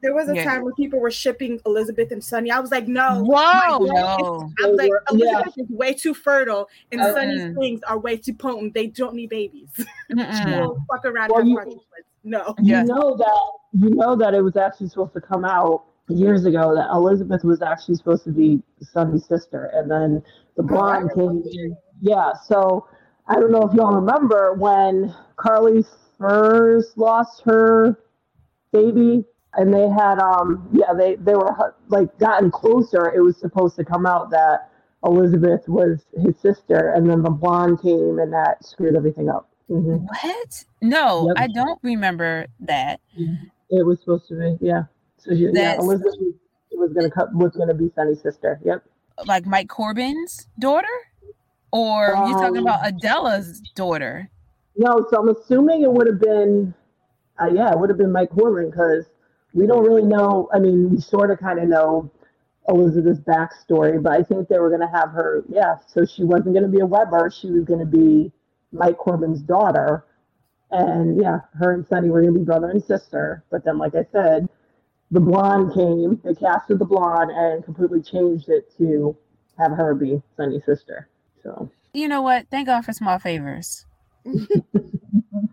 There was a Yeah. time when people were shipping Elizabeth and Sonny. I was like, no, whoa, no. I was like, They were- yeah. Elizabeth is way too fertile, and Uh, Sonny's wings are way too potent. They don't need babies. <laughs> She'll fuck around Well, you- have quadruplets. No. Yeah. You know that you know that it was actually supposed to come out years ago that Elizabeth was actually supposed to be Sonny's sister, and then the blonde came. in. Yeah, so I don't know if y'all remember when Carly first lost her baby, and they had um yeah they they were like gotten closer. It was supposed to come out that Elizabeth was his sister, and then the blonde came and that screwed everything up. hmm What? No, Yep. I don't remember that. It was supposed to be, yeah. So she, yeah, Elizabeth was, gonna was gonna be Sonny's sister. Yep. Like Mike Corbin's daughter, or you talking Um, about Adela's daughter? No, so I'm assuming it would have been, uh, yeah, it would have been Mike Corbin because we don't really know. I mean, we sort of kind of know Elizabeth's backstory, but I think they were gonna have her, yeah. So she wasn't gonna be a Webber. She was gonna be Mike Corbin's daughter, and yeah, her and Sonny were gonna be brother and sister. But then, like I said, the blonde came. They casted the blonde and completely changed it to have her be Sonny's sister. So You know what? Thank God for small favors. <laughs>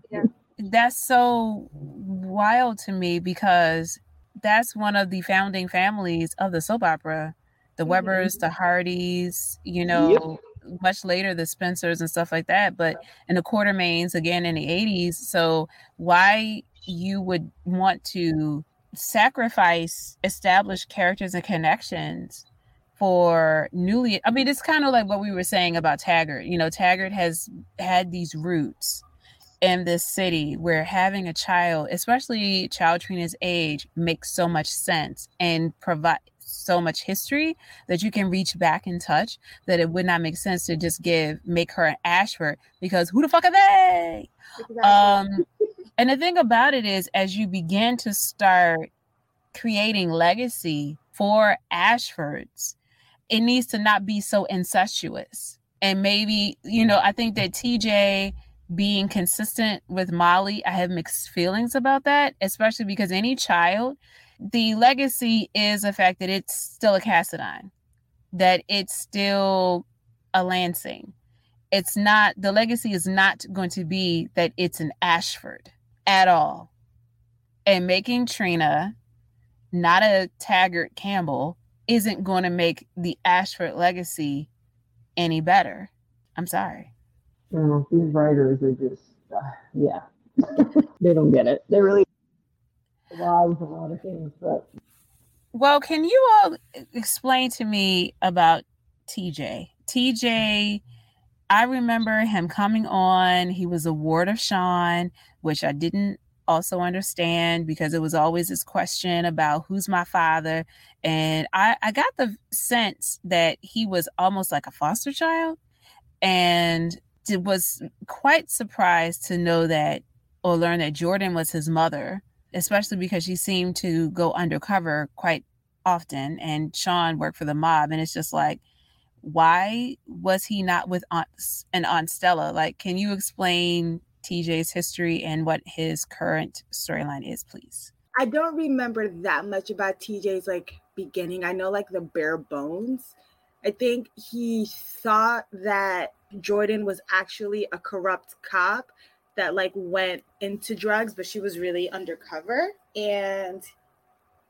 Yeah. That's so wild to me because that's one of the founding families of the soap opera. The Mhm. Webbers, the Hardys, you know, much later the Spencers and stuff like that, but and the Quartermaines again in the 80s. So why you would want to sacrifice established characters and connections for newly I mean it's kind of like what we were saying about Taggart. You know, Taggart has had these roots in this city where having a child, especially child Trina's age, makes so much sense and provide so much history that you can reach back and touch that it would not make sense to just give make her an Ashford because who the fuck are they? Exactly. Um, and the thing about it is, as you begin to start creating legacy for Ashfords, it needs to not be so incestuous. And maybe, you know, I think that TJ being consistent with Molly, I have mixed feelings about that, especially because any child, the legacy is the fact that it's still a Cassadine, that it's still a Lansing. It's not, the legacy is not going to be that it's an Ashford at all. And making Trina not a Taggart Campbell isn't going to make the Ashford legacy any better. I'm sorry. you these writers are just, uh, yeah, <laughs> they don't get it. They really love a lot of things, but Well, can you all explain to me about TJ? TJ I remember him coming on. He was a ward of Sean, which I didn't also understand because it was always this question about who's my father. And I, I got the sense that he was almost like a foster child and was quite surprised to know that or learn that Jordan was his mother, especially because she seemed to go undercover quite often and Sean worked for the mob. And it's just like, why was he not with Aunt and Aunt Stella? Like, can you explain TJ's history and what his current storyline is, please? I don't remember that much about TJ's like beginning. I know like the bare bones. I think he thought that Jordan was actually a corrupt cop that like went into drugs, but she was really undercover. And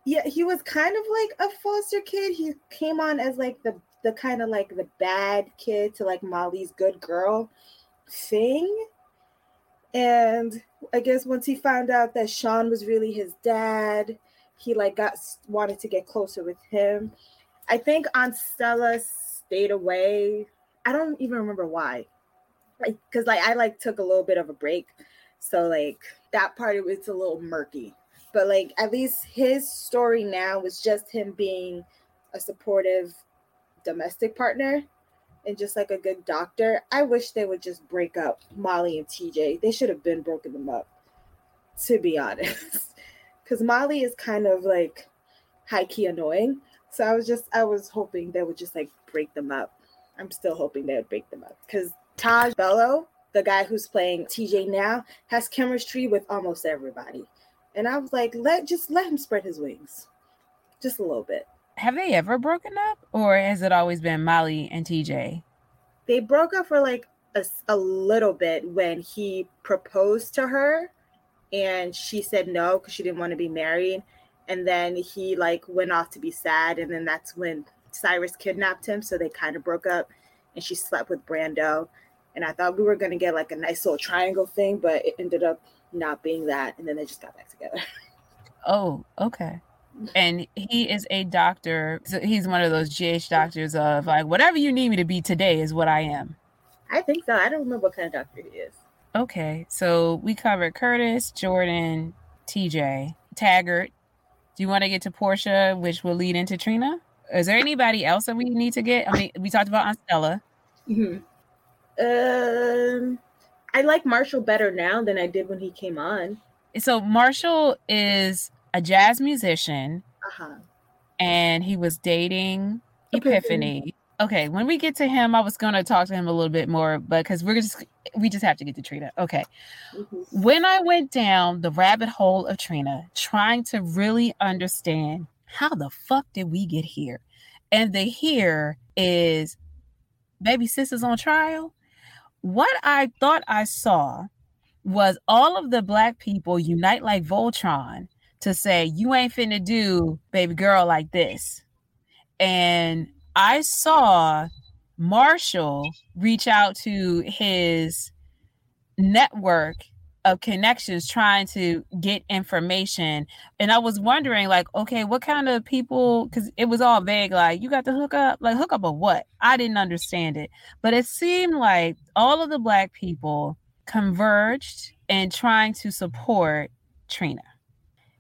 yeah, he was kind of like a foster kid. He came on as like the the kind of like the bad kid to like Molly's good girl thing. And I guess once he found out that Sean was really his dad, he like got wanted to get closer with him. I think Aunt Stella stayed away. I don't even remember why. Like, cause like I like took a little bit of a break. So like that part of it's a little murky. But like at least his story now was just him being a supportive domestic partner and just like a good doctor. I wish they would just break up Molly and TJ. They should have been broken them up, to be honest. <laughs> Because Molly is kind of like high key annoying. So I was just, I was hoping they would just like break them up. I'm still hoping they would break them up because Tajh Bellow, the guy who's playing TJ now, has chemistry with almost everybody. And I was like, let just let him spread his wings, just a little bit have they ever broken up or has it always been Molly and TJ? They broke up for like a, a little bit when he proposed to her and she said no because she didn't want to be married. And then he like went off to be sad. And then that's when Cyrus kidnapped him. So they kind of broke up and she slept with Brando. And I thought we were going to get like a nice little triangle thing, but it ended up not being that. And then they just got back together. <laughs> Oh, okay and he is a doctor. So he's one of those GH doctors of like whatever you need me to be today is what I am. I think so. I don't remember what kind of doctor he is. Okay, so we covered Curtis, Jordan, TJ, Taggart. Do you want to get to Portia, which will lead into Trina? Is there anybody else that we need to get? I mean, we talked about Aunt Stella. Mm-hmm. Um, I like Marshall better now than I did when he came on. So Marshall is a jazz musician, uh-huh. and he was dating Epiphany. Okay, when we get to him, I was going to talk to him a little bit more, but because we're just we just have to get to Trina. Okay, mm-hmm. when I went down the rabbit hole of Trina, trying to really understand how the fuck did we get here, and the here is baby sisters on trial. What I thought I saw was all of the black people unite like Voltron to say, you ain't finna do baby girl like this. And I saw Marshall reach out to his network of connections trying to get information and i was wondering like okay what kind of people because it was all vague like you got to hook up like hook up of what i didn't understand it but it seemed like all of the black people converged in trying to support trina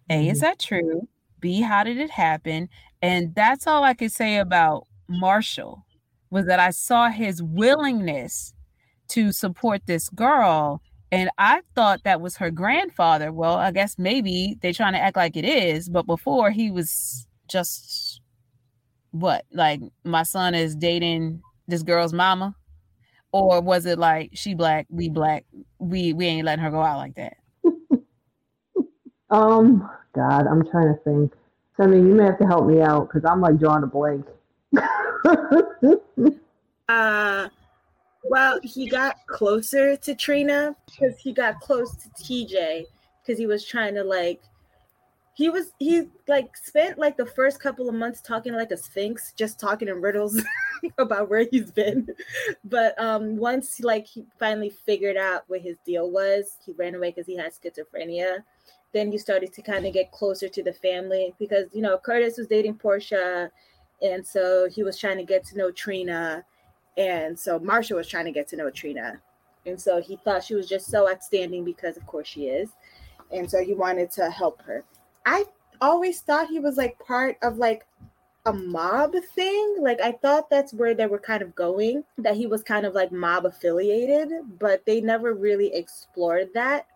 a, is mm-hmm. that true? B, how did it happen? And that's all I could say about Marshall was that I saw his willingness to support this girl. And I thought that was her grandfather. Well, I guess maybe they're trying to act like it is, but before he was just what? Like my son is dating this girl's mama? Or was it like she black, we black, we we ain't letting her go out like that? Um, God, I'm trying to think. So, I mean, you may have to help me out because I'm like drawing a blank. <laughs> uh, well, he got closer to Trina because he got close to TJ because he was trying to like he was he like spent like the first couple of months talking like a sphinx just talking in riddles <laughs> about where he's been. But um once like he finally figured out what his deal was he ran away because he had schizophrenia then you started to kind of get closer to the family because you know Curtis was dating Portia, and so he was trying to get to know Trina, And so Marsha was trying to get to know Trina. And so he thought she was just so outstanding because, of course, she is. And so he wanted to help her. I always thought he was like part of like a mob thing. Like I thought that's where they were kind of going, that he was kind of like mob affiliated, but they never really explored that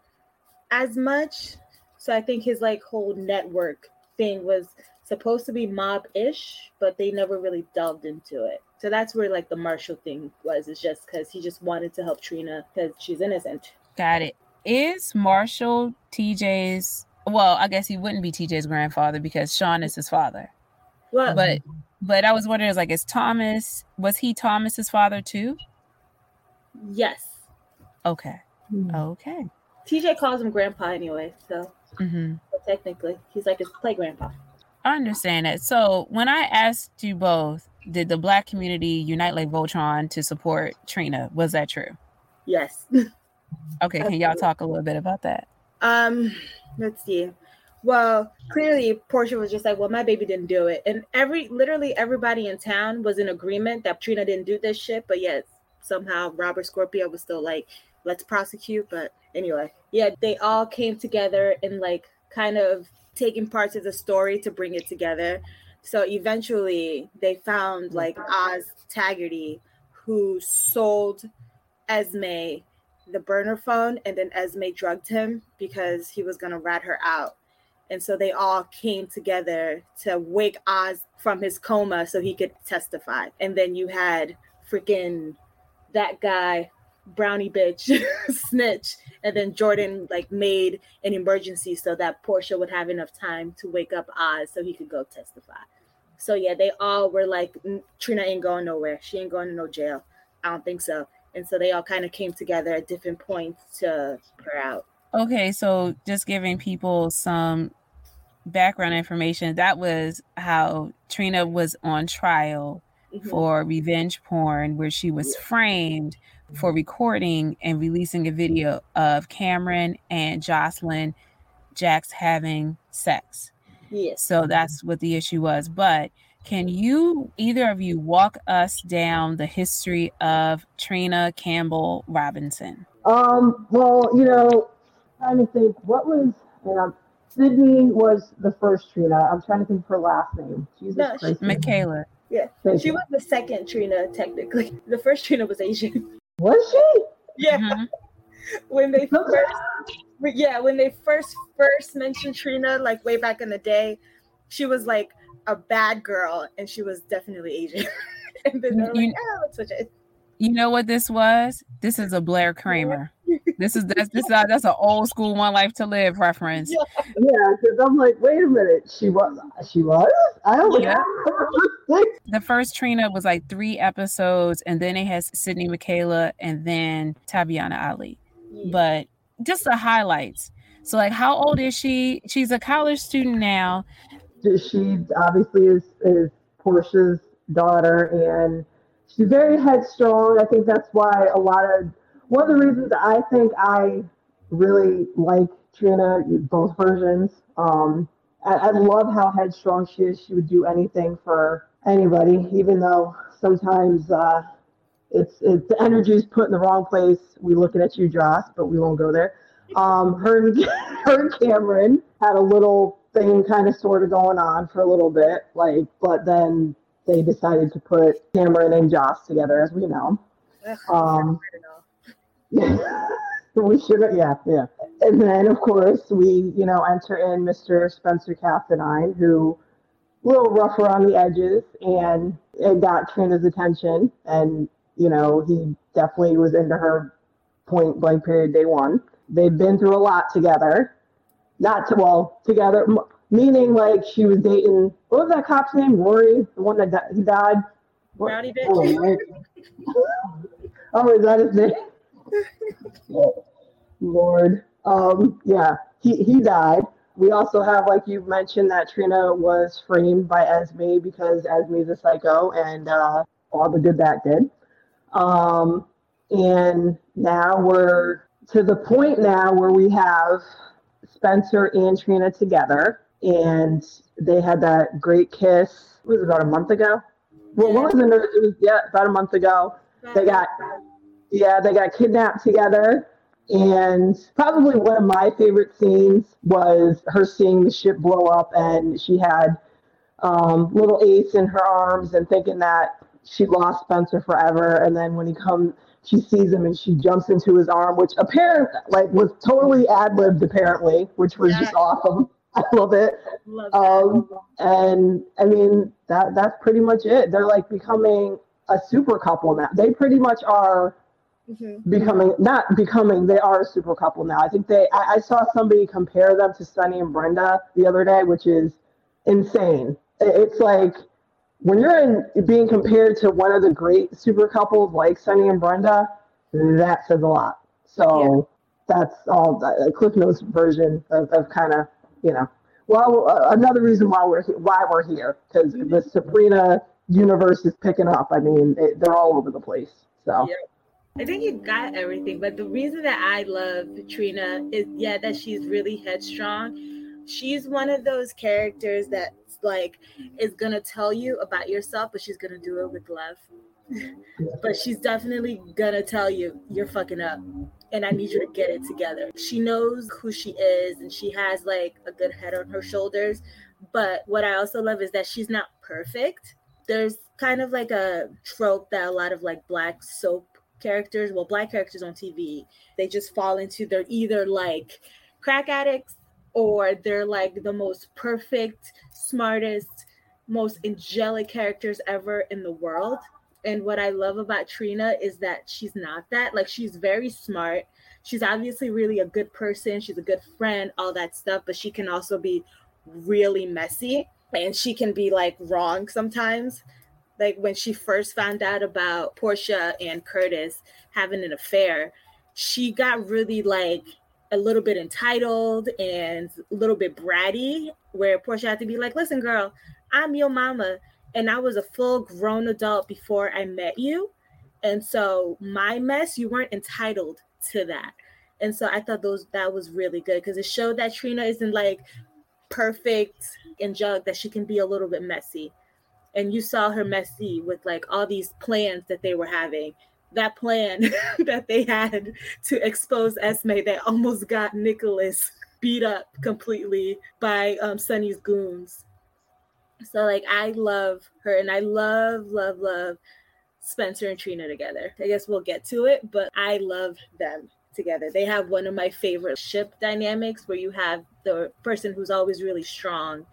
as much. So I think his like whole network thing was supposed to be mob-ish, but they never really delved into it. So that's where like the Marshall thing was. It's just because he just wanted to help Trina because she's innocent. Got it. Is Marshall TJ's? Well, I guess he wouldn't be TJ's grandfather because Sean is his father. Well, But but I was wondering, like, is Thomas was he Thomas's father too? yes, Okay. Hmm. Okay. TJ calls him grandpa anyway. So hmm but technically, he's like his play grandpa. I understand that. So when I asked you both, did the black community unite like Voltron to support Trina? Was that true? Yes. Okay, can y'all talk a little bit about that? Um, let's see. Well, clearly Portia was just like, "Well, my baby didn't do it," and every literally everybody in town was in agreement that Trina didn't do this shit. But yet somehow Robert Scorpio was still like, "Let's prosecute." But anyway, yeah, they all came together and like kind of taking parts of the story to bring it together. So eventually, they found mm. like Oz Haggerty, who sold Esme the burner phone, and then Esme drugged him because he was gonna rat her out. And so they all came together to wake Oz from his coma so he could testify. And then you had freaking that guy, brownie bitch, <laughs> snitch. And then Jordan like made an emergency so that Portia would have enough time to wake up Oz so he could go testify. So yeah, they all were like, Trina ain't going nowhere. She ain't going to no jail. I don't think so. And so they all kind of came together at different points to her out. Okay, so just giving people some background information. That was how Trina was on trial Mhm. for revenge porn, where she was framed for recording and releasing a video of Cameron and Josslyn Jacks having sex. Yes. So that's what the issue was. But can you, either of you, walk us down the history of Trina Campbell Robinson? Um, well, you know, trying to think what was you know, Sydney was the first Trina. I'm trying to think of her last name. Jesus No, she- Mikayla. Yeah. Thank She you. was the second Trina, technically. <laughs> The first Trina was Asian. Was she? Yeah. Mhm. When they first yeah, when they first first mentioned Trina, like way back in the day, she was like a bad girl and she was definitely Asian. <laughs> and then they're like, oh, let's switch it. You know what this was? This is a Blair Cramer. This is that's this is uh, that's an old school One Life to Live reference. Yeah. Yeah, because I'm like, wait a minute, she was. She was. I don't Yeah. know. <laughs> The first Trina was like three episodes, and then it has Sydney Mikayla and then Tabyana Ali. But just the highlights. So, like, how old is she? She's a college student now. she obviously is is Portia's daughter, and she's very headstrong. I think that's why a lot of one of the reasons I think I really like Trina, both versions. Um, I, I love how headstrong she is. She would do anything for anybody, even though sometimes uh, it's it's the energy is put in the wrong place. We looking at you, Joss, but we won't go there. Um, her and <laughs> her and Cameron had a little thing kind of sort of going on for a little bit, like, but then they decided to put Cameron and Joss together, as we know. Um, know. <laughs> we should, yeah, yeah. And then, of course, we, you know, enter in Mr. Spencer Cassadine, who a little rough around the edges, and it got Trina's attention, and you know, he definitely was into her point blank period day one. They've been through a lot together. Not to well together, m- meaning like she was dating. What was that cop's name? Rory, the one that di- he died. What- Brownie oh, bitch. Oh, right. <laughs> oh, is that his name? Lord. Um, yeah, he, he died. We also have, like you mentioned, that Trina was framed by Esme because Esme's a psycho and uh, all the good that did. Um, and now we're to the point now where we have Spencer and Trina together, and they had that great kiss. It was about a month ago. Well, what was it? It was yeah, about a month ago. they got yeah, they got kidnapped together. And probably one of my favorite scenes was her seeing the ship blow up, and she had um, little Ace in her arms and thinking that she lost Spencer forever. And then when he comes, she sees him and she jumps into his arm, which apparently like was totally ad libbed apparently, which was yeah. just awesome. <laughs> I love it. Love um, and I mean that that's pretty much it. They're like becoming a super couple now. They pretty much are mm-hmm. becoming not becoming. They are a super couple now. I think they. I, I saw somebody compare them to Sonny and Brenda the other day, which is insane. It's like when you're in being compared to one of the great super couples like Sonny and Brenda, that says a lot. So yeah. that's all the Cliff Notes version of, of kind of you know. Well, uh, another reason why we're why we're here because mm-hmm. the Sprina universe is picking up. I mean, it, they're all over the place. So. Yeah. I think you got everything, but the reason that I love Trina is yeah that she's really headstrong. She's one of those characters that like is gonna tell you about yourself, but she's gonna do it with love. <laughs> but she's definitely gonna tell you you're fucking up and I need you to get it together. She knows who she is and she has like a good head on her shoulders. But what I also love is that she's not perfect. There's kind of like a trope that a lot of like black soap characters, well, black characters on TV, they just fall into they're either like crack addicts or they're like the most perfect, smartest, most angelic characters ever in the world. And what I love about Trina is that she's not that. Like she's very smart. She's obviously really a good person. She's a good friend, all that stuff, but she can also be really messy and she can be like wrong sometimes. Like when she first found out about Portia and Curtis having an affair, she got really like a little bit entitled and a little bit bratty, where Portia had to be like, listen, girl, I'm your mama. And I was a full grown adult before I met you. And so my mess, you weren't entitled to that. And so I thought those that was really good because it showed that Trina isn't like perfect and jug that she can be a little bit messy. And you saw her messy with like all these plans that they were having that plan <laughs> that they had to expose Esme that almost got Nicholas beat up completely by um, Sonny's goons. So like I love her and I love, love, love Spencer and Trina together. I guess we'll get to it, but I love them together. They have one of my favorite ship dynamics where you have the person who's always really strong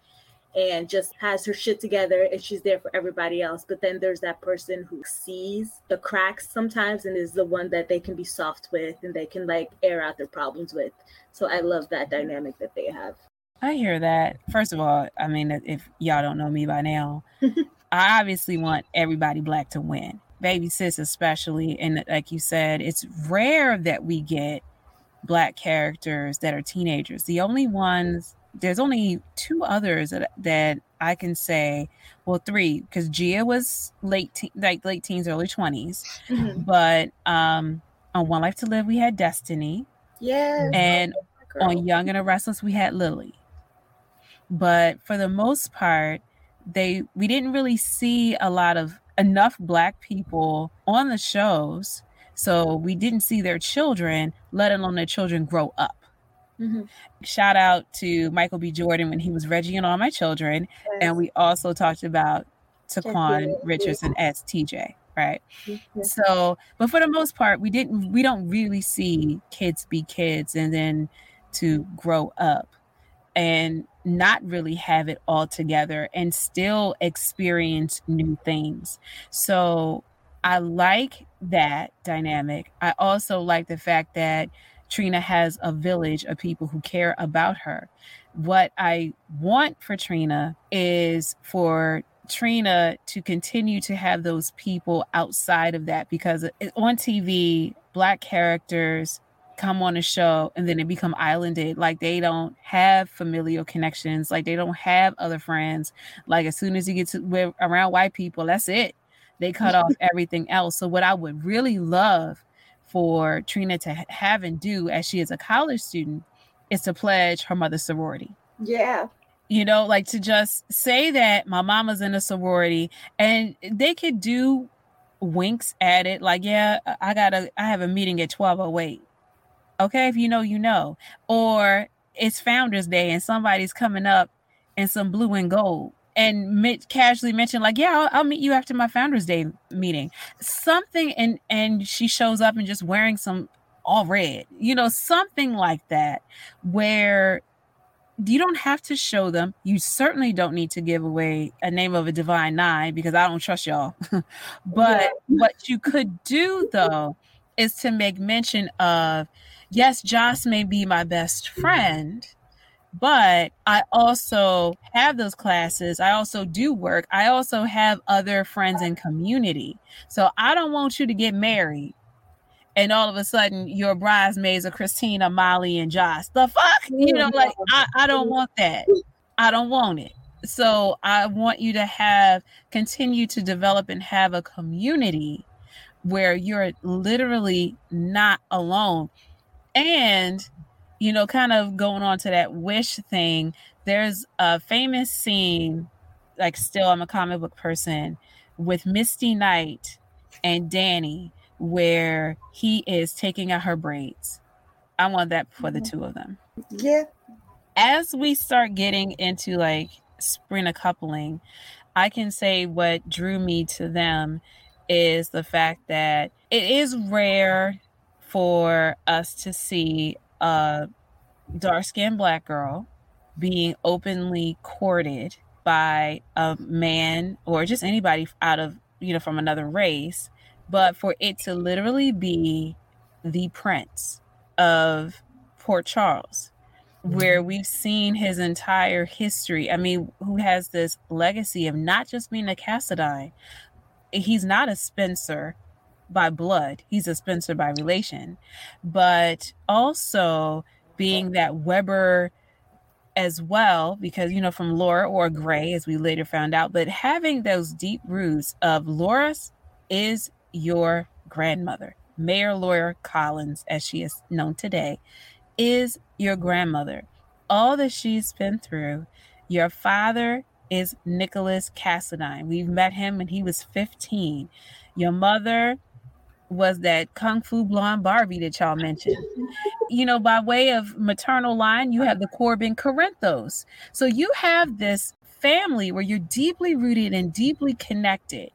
and just has her shit together and she's there for everybody else. But then there's that person who sees the cracks sometimes and is the one that they can be soft with and they can like air out their problems with. So I love that dynamic that they have. I hear that. First of all, I mean, if y'all don't know me by now, <laughs> I obviously want everybody black to win. Baby sis, especially. And like you said, it's rare that we get black characters that are teenagers. The only ones there's only two others that, that I can say, well, three, because Gia was late, te- like late teens, early 20s. Mm-hmm. But um, on One Life to Live, we had Destiny. Yeah. And on Young and the Restless, we had Lily. But for the most part, they we didn't really see a lot of enough black people on the shows. So we didn't see their children, let alone their children grow up. Mm-hmm. Shout out to Michael B. Jordan when he was Reggie and all my children. Yes. And we also talked about Tequan Richmond as TJ, right? Mm-hmm. So, but for the most part, we didn't, we don't really see kids be kids and then to grow up and not really have it all together and still experience new things. So, I like that dynamic. I also like the fact that Trina has a village of people who care about her. What I want for Trina is for Trina to continue to have those people outside of that because on TV, black characters come on a show and then they become islanded. Like they don't have familial connections. Like they don't have other friends. Like as soon as you get to around white people that's it. They cut off <laughs> everything else. So what i would really love for Trina to have and do as she is a college student is to pledge her mother's sorority. Yeah. You know, like to just say that my mama's in a sorority and they could do winks at it like, yeah, I gotta I have a meeting at 1208. Okay, if you know, you know. Or it's Founders Day and somebody's coming up in some blue and gold and casually mention like yeah I'll, I'll, meet you after my founders day meeting something and and she shows up and just wearing some all red you know something like that where you don't have to show them. You certainly don't need to give away a name of a divine nine because I don't trust y'all. <laughs> but yeah. what you could do though is to make mention of yes, Joss may be my best mm-hmm. friend, but I also have those classes. I also do work. I also have other friends and community. So I don't want you to get married and all of a sudden your bridesmaids are Kristina, Molly, and Joss. The fuck? You know, like I, I don't want that. I don't want it. So I want you to have continue to develop and have a community where you're literally not alone. And you know, kind of going on to that wish thing, there's a famous scene, like still I'm a comic book person, with Misty Knight and Danny where he is taking out her braids. I want that for the mm-hmm. two of them. Yeah. As we start getting into like Sprina coupling, I can say what drew me to them is the fact that it is rare for us to see a dark skinned black girl being openly courted by a man or just anybody out of you know from another race but for it to literally be the prince of Port Charles, where mm-hmm. we've seen his entire history. I mean, who has this legacy of not just being a Cassadine, he's not a Spencer by blood, he's a Spencer by relation, but also being that Webber as well, because you know, from Laura or Gray, as we later found out, but having those deep roots of Laura's is your grandmother. Mayor Laura Collins, as she is known today, is your grandmother. All that she's been through. Your father is Nicholas Cassadine. We've met him when he was 15. Your mother was that kung fu blonde Barbie that y'all mentioned. You know, by way of maternal line, you have the Corbin Corinthos. So you have this family where you're deeply rooted and deeply connected.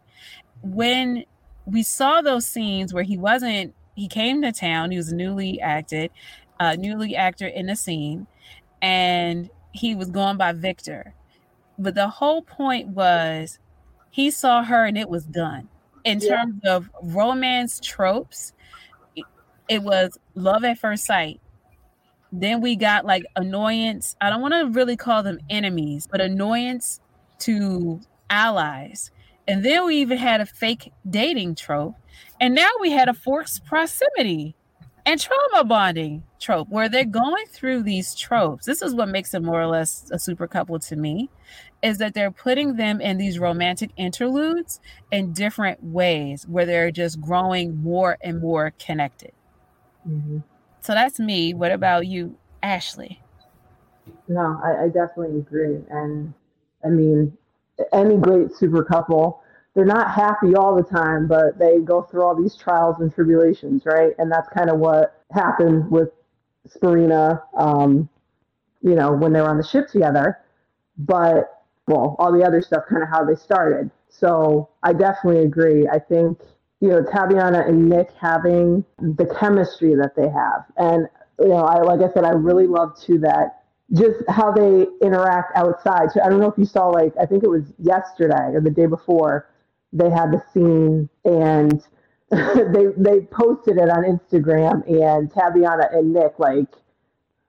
When we saw those scenes where he wasn't he came to town he was newly acted uh newly actor in the scene and he was going by victor but the whole point was he saw her and it was done in yeah. terms of romance tropes it was love at first sight then we got like annoyance i don't want to really call them enemies but annoyance to allies and then we even had a fake dating trope. And now we had a forced proximity and trauma bonding trope where they're going through these tropes. This is what makes it more or less a super couple to me is that they're putting them in these romantic interludes in different ways where they're just growing more and more connected. Mm-hmm. So that's me. What about you, Ashlee? No, I, I definitely agree. And I mean, any great super couple, they're not happy all the time, but they go through all these trials and tribulations, right? And that's kind of what happened with Sprina, um, you know, when they were on the ship together. But, well, all the other stuff, kind of how they started. So I definitely agree. I think, you know, Tabyana and Nick having the chemistry that they have. And, you know, I, like I said, I really love too that just how they interact outside. So I don't know if you saw like I think it was yesterday or the day before they had the scene and <laughs> they they posted it on Instagram and Tabyana and Nick like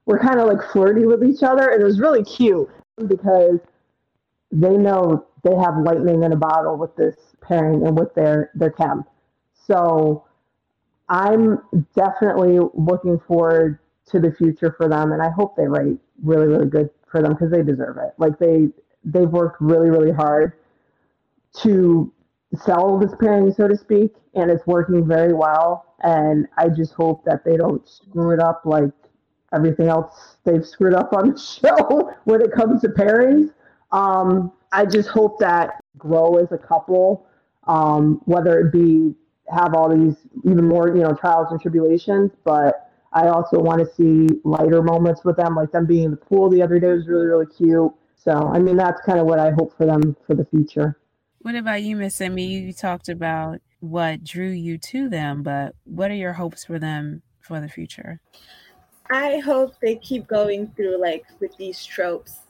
were kind of like flirty with each other and it was really cute because they know they have lightning in a bottle with this pairing and with their their chem. So I'm definitely looking forward to the future for them and I hope they write really really good for them because they deserve it. Like they they've worked really really hard to sell this pairing, so to speak, and it's working very well. And I just hope that they don't screw it up like everything else they've screwed up on the <laughs> show when it comes to pairings. Um, I just hope that grow as a couple um, whether it be have all these even more, you know, trials and tribulations, but I also want to see lighter moments with them, like them being in the pool the other day was really, really cute. So, I mean, that's kind of what I hope for them for the future. What about you, Miss Semi? You talked about what drew you to them, but what are your hopes for them for the future? I hope they keep going through like with these tropes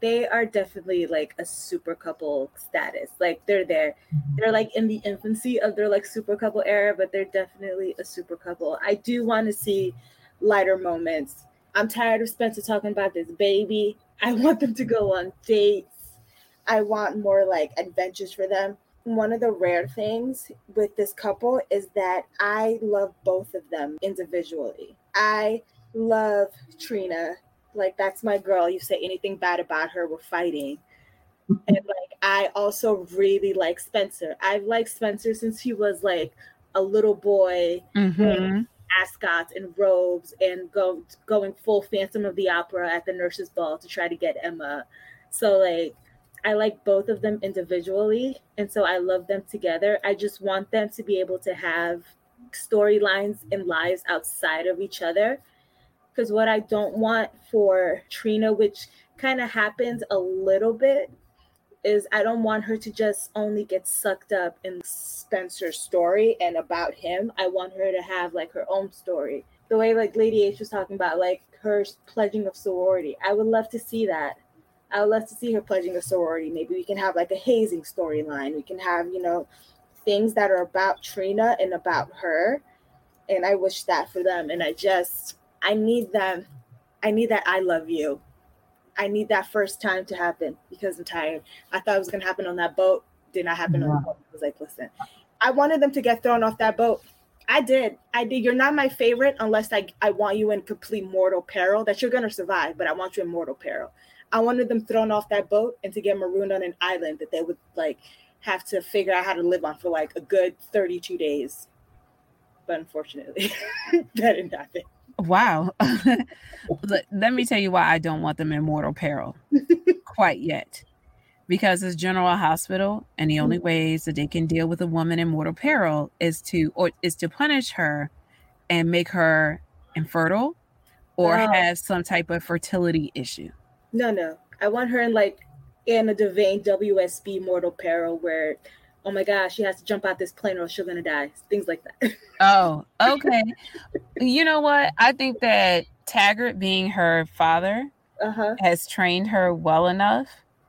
they are definitely like a super couple status. Like they're there. Mm-hmm. They're like in the infancy of their like super couple era, but they're definitely a super couple. I do want to see lighter moments. I'm tired of Spencer talking about this baby. I want them to go on dates. I want more like adventures for them. One of the rare things with this couple is that I love both of them individually. I love Trina like that's my girl. You say anything bad about her, we're fighting. and like I also really like Spencer. I've liked Spencer since he was like a little boy mm-hmm. ascots and robes and go going full Phantom of the Opera at the nurses' ball to try to get Emma. So like I like both of them individually, and so I love them together. I just want them to be able to have storylines and lives outside of each other because what I don't want for Trina, which kind of happens a little bit, is I don't want her to just only get sucked up in Spencer's story and about him. I want her to have like her own story. The way like Lady H was talking about like her pledging of sorority. I would love to see that. I would love to see her pledging a sorority. Maybe we can have like a hazing storyline. We can have, you know, things that are about Trina and about her. And I wish that for them. And I just I need them. I need that I love you. I need that first time to happen because I'm tired. I thought it was gonna happen on that boat. Did not happen yeah. on the boat. I was like, listen, I wanted them to get thrown off that boat. I did. I did. You're not my favorite unless I, I want you in complete mortal peril that you're gonna survive, but I want you in mortal peril. I wanted them thrown off that boat and to get marooned on an island that they would like have to figure out how to live on for like a good 32 days. But unfortunately, <laughs> that didn't happen. Wow. <laughs> Let me tell you why I don't want them in mortal peril <laughs> quite yet. Because it's General Hospital, and the only mm. ways that they can deal with a woman in mortal peril is to or is to punish her and make her infertile or have some type of fertility issue. No, no. I want her in like in a Devane WSB mortal peril where oh my gosh, she has to jump out this plane or she's gonna die. Things like that. <laughs> oh, okay. you know what? I think that Taggart, being her father, uh-huh. has trained her well enough.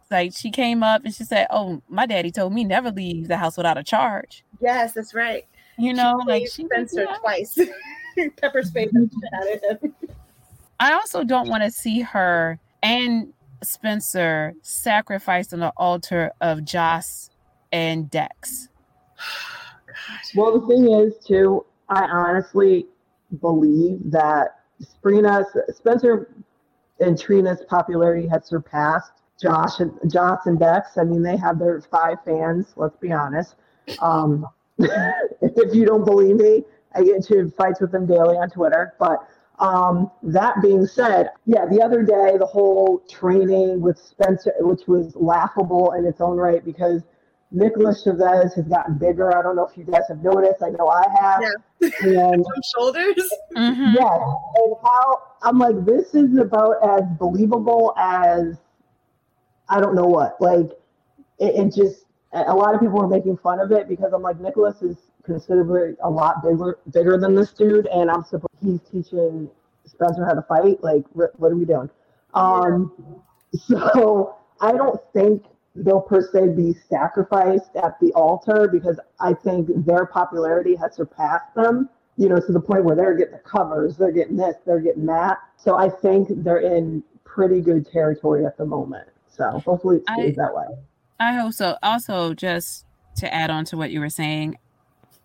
Like she came up and she said, "Oh, my daddy told me never leave the house without a charge." Yes, that's right. You know, she like she Spencer yeah. twice. <laughs> Pepper spray out of him. I also don't want to see her and Spencer sacrificed on the altar of Joss and Dex. <sighs> well, the thing is, too, I honestly believe that Sprina, Spencer and Trina's popularity had surpassed Josh and Joss and Dex. I mean, they have their five fans. Let's be honest. Um, <laughs> if you don't believe me, I get into fights with them daily on Twitter. But um, that being said, yeah, the other day the whole training with Spencer, which was laughable in its own right because Nicholas Chavez has gotten bigger. I don't know if you guys have noticed. I know I have. Yeah. And <laughs> shoulders. Mm-hmm. Yeah. And how I'm like, this is about as believable as I don't know what. Like, it, it just a lot of people are making fun of it because I'm like, Nicholas is considerably a lot bigger bigger than this dude, and I'm supposed he's teaching Spencer how to fight. Like, what are we doing? Um, <laughs> so I don't think they'll per se be sacrificed at the altar because I think their popularity has surpassed them, you know, to the point where they're getting the covers, they're getting this, they're getting that. So I think they're in pretty good territory at the moment. So hopefully it stays I, that way. I hope so. Also, just to add on to what you were saying,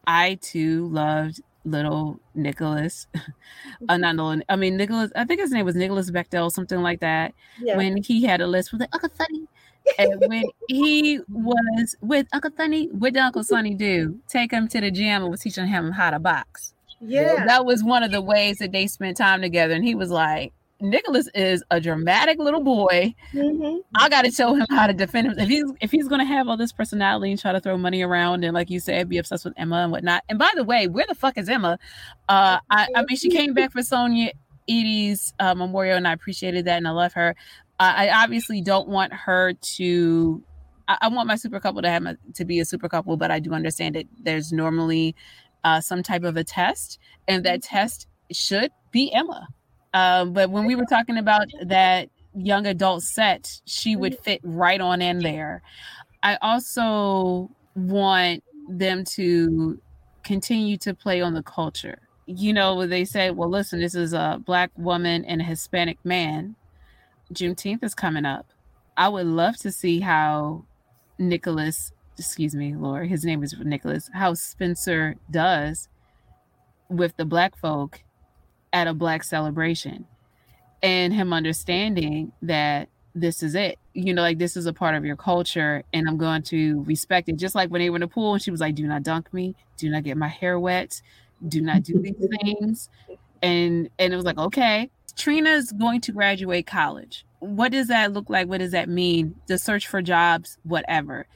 I too loved little Nicholas. <laughs> uh, not little, I mean Nicholas. I think his name was Nicholas Bechtel, something like that. Yeah. When he had a list with like, Uncle Sonny, and when he was with Uncle Sonny, what did Uncle Sonny do? Take him to the gym and was teaching him how to box. Yeah. That was one of the ways that they spent time together. And he was like, Nicholas is a dramatic little boy. Mm-hmm. I got to show him how to defend him. If he's if he's going to have all this personality and try to throw money around and like you said, be obsessed with Emma and whatnot. And by the way, where the fuck is Emma? Uh, I, I mean, she came back for Sonya Eddy's uh, memorial, and I appreciated that, and I love her. I obviously don't want her to. I, I want my super couple to have a, to be a super couple, but I do understand that there's normally uh, some type of a test, and that mm-hmm. test should be Emma. Um, but when we were talking about that young adult set, she would mm-hmm. fit right on in there. I also want them to continue to play on the culture. You know, they say, well, listen, this is a black woman and a Hispanic man. Juneteenth is coming up. I would love to see how Nicholas, excuse me, Lord, his name is Nicholas, how Spencer does with the black folk at a black celebration and him understanding that this is it. You know like this is a part of your culture and i'm going to respect it. Just like when they were in the pool and she was like do not dunk me. Do not get my hair wet. Do not do these <laughs> things. And and it was like okay trina's going to graduate college what does that look like what does that mean the search for jobs whatever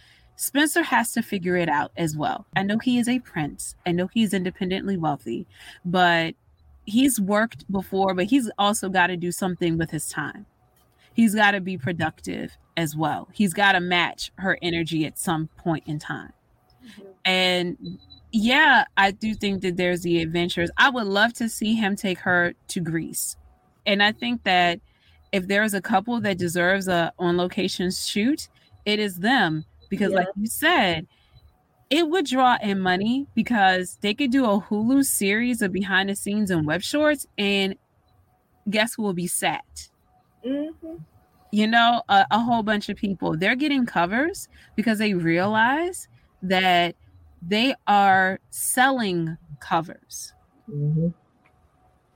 Spencer has to figure it out as well. I know he is a prince. I know he's independently wealthy, but he's worked before, but he's also got to do something with his time. He's got to be productive as well. He's got to match her energy at some point in time. Mm-hmm. And yeah, I do think that there's the adventures. I would love to see him take her to Greece. And I think that if there's a couple that deserves a on location shoot, it is them because yeah. like you said, it would draw in money because they could do a Hulu series of behind the scenes and web shorts, and guess who will be sat? Mm-hmm. You know, a, a, whole bunch of people. They're getting covers because they realize that they are selling covers. Mm-hmm.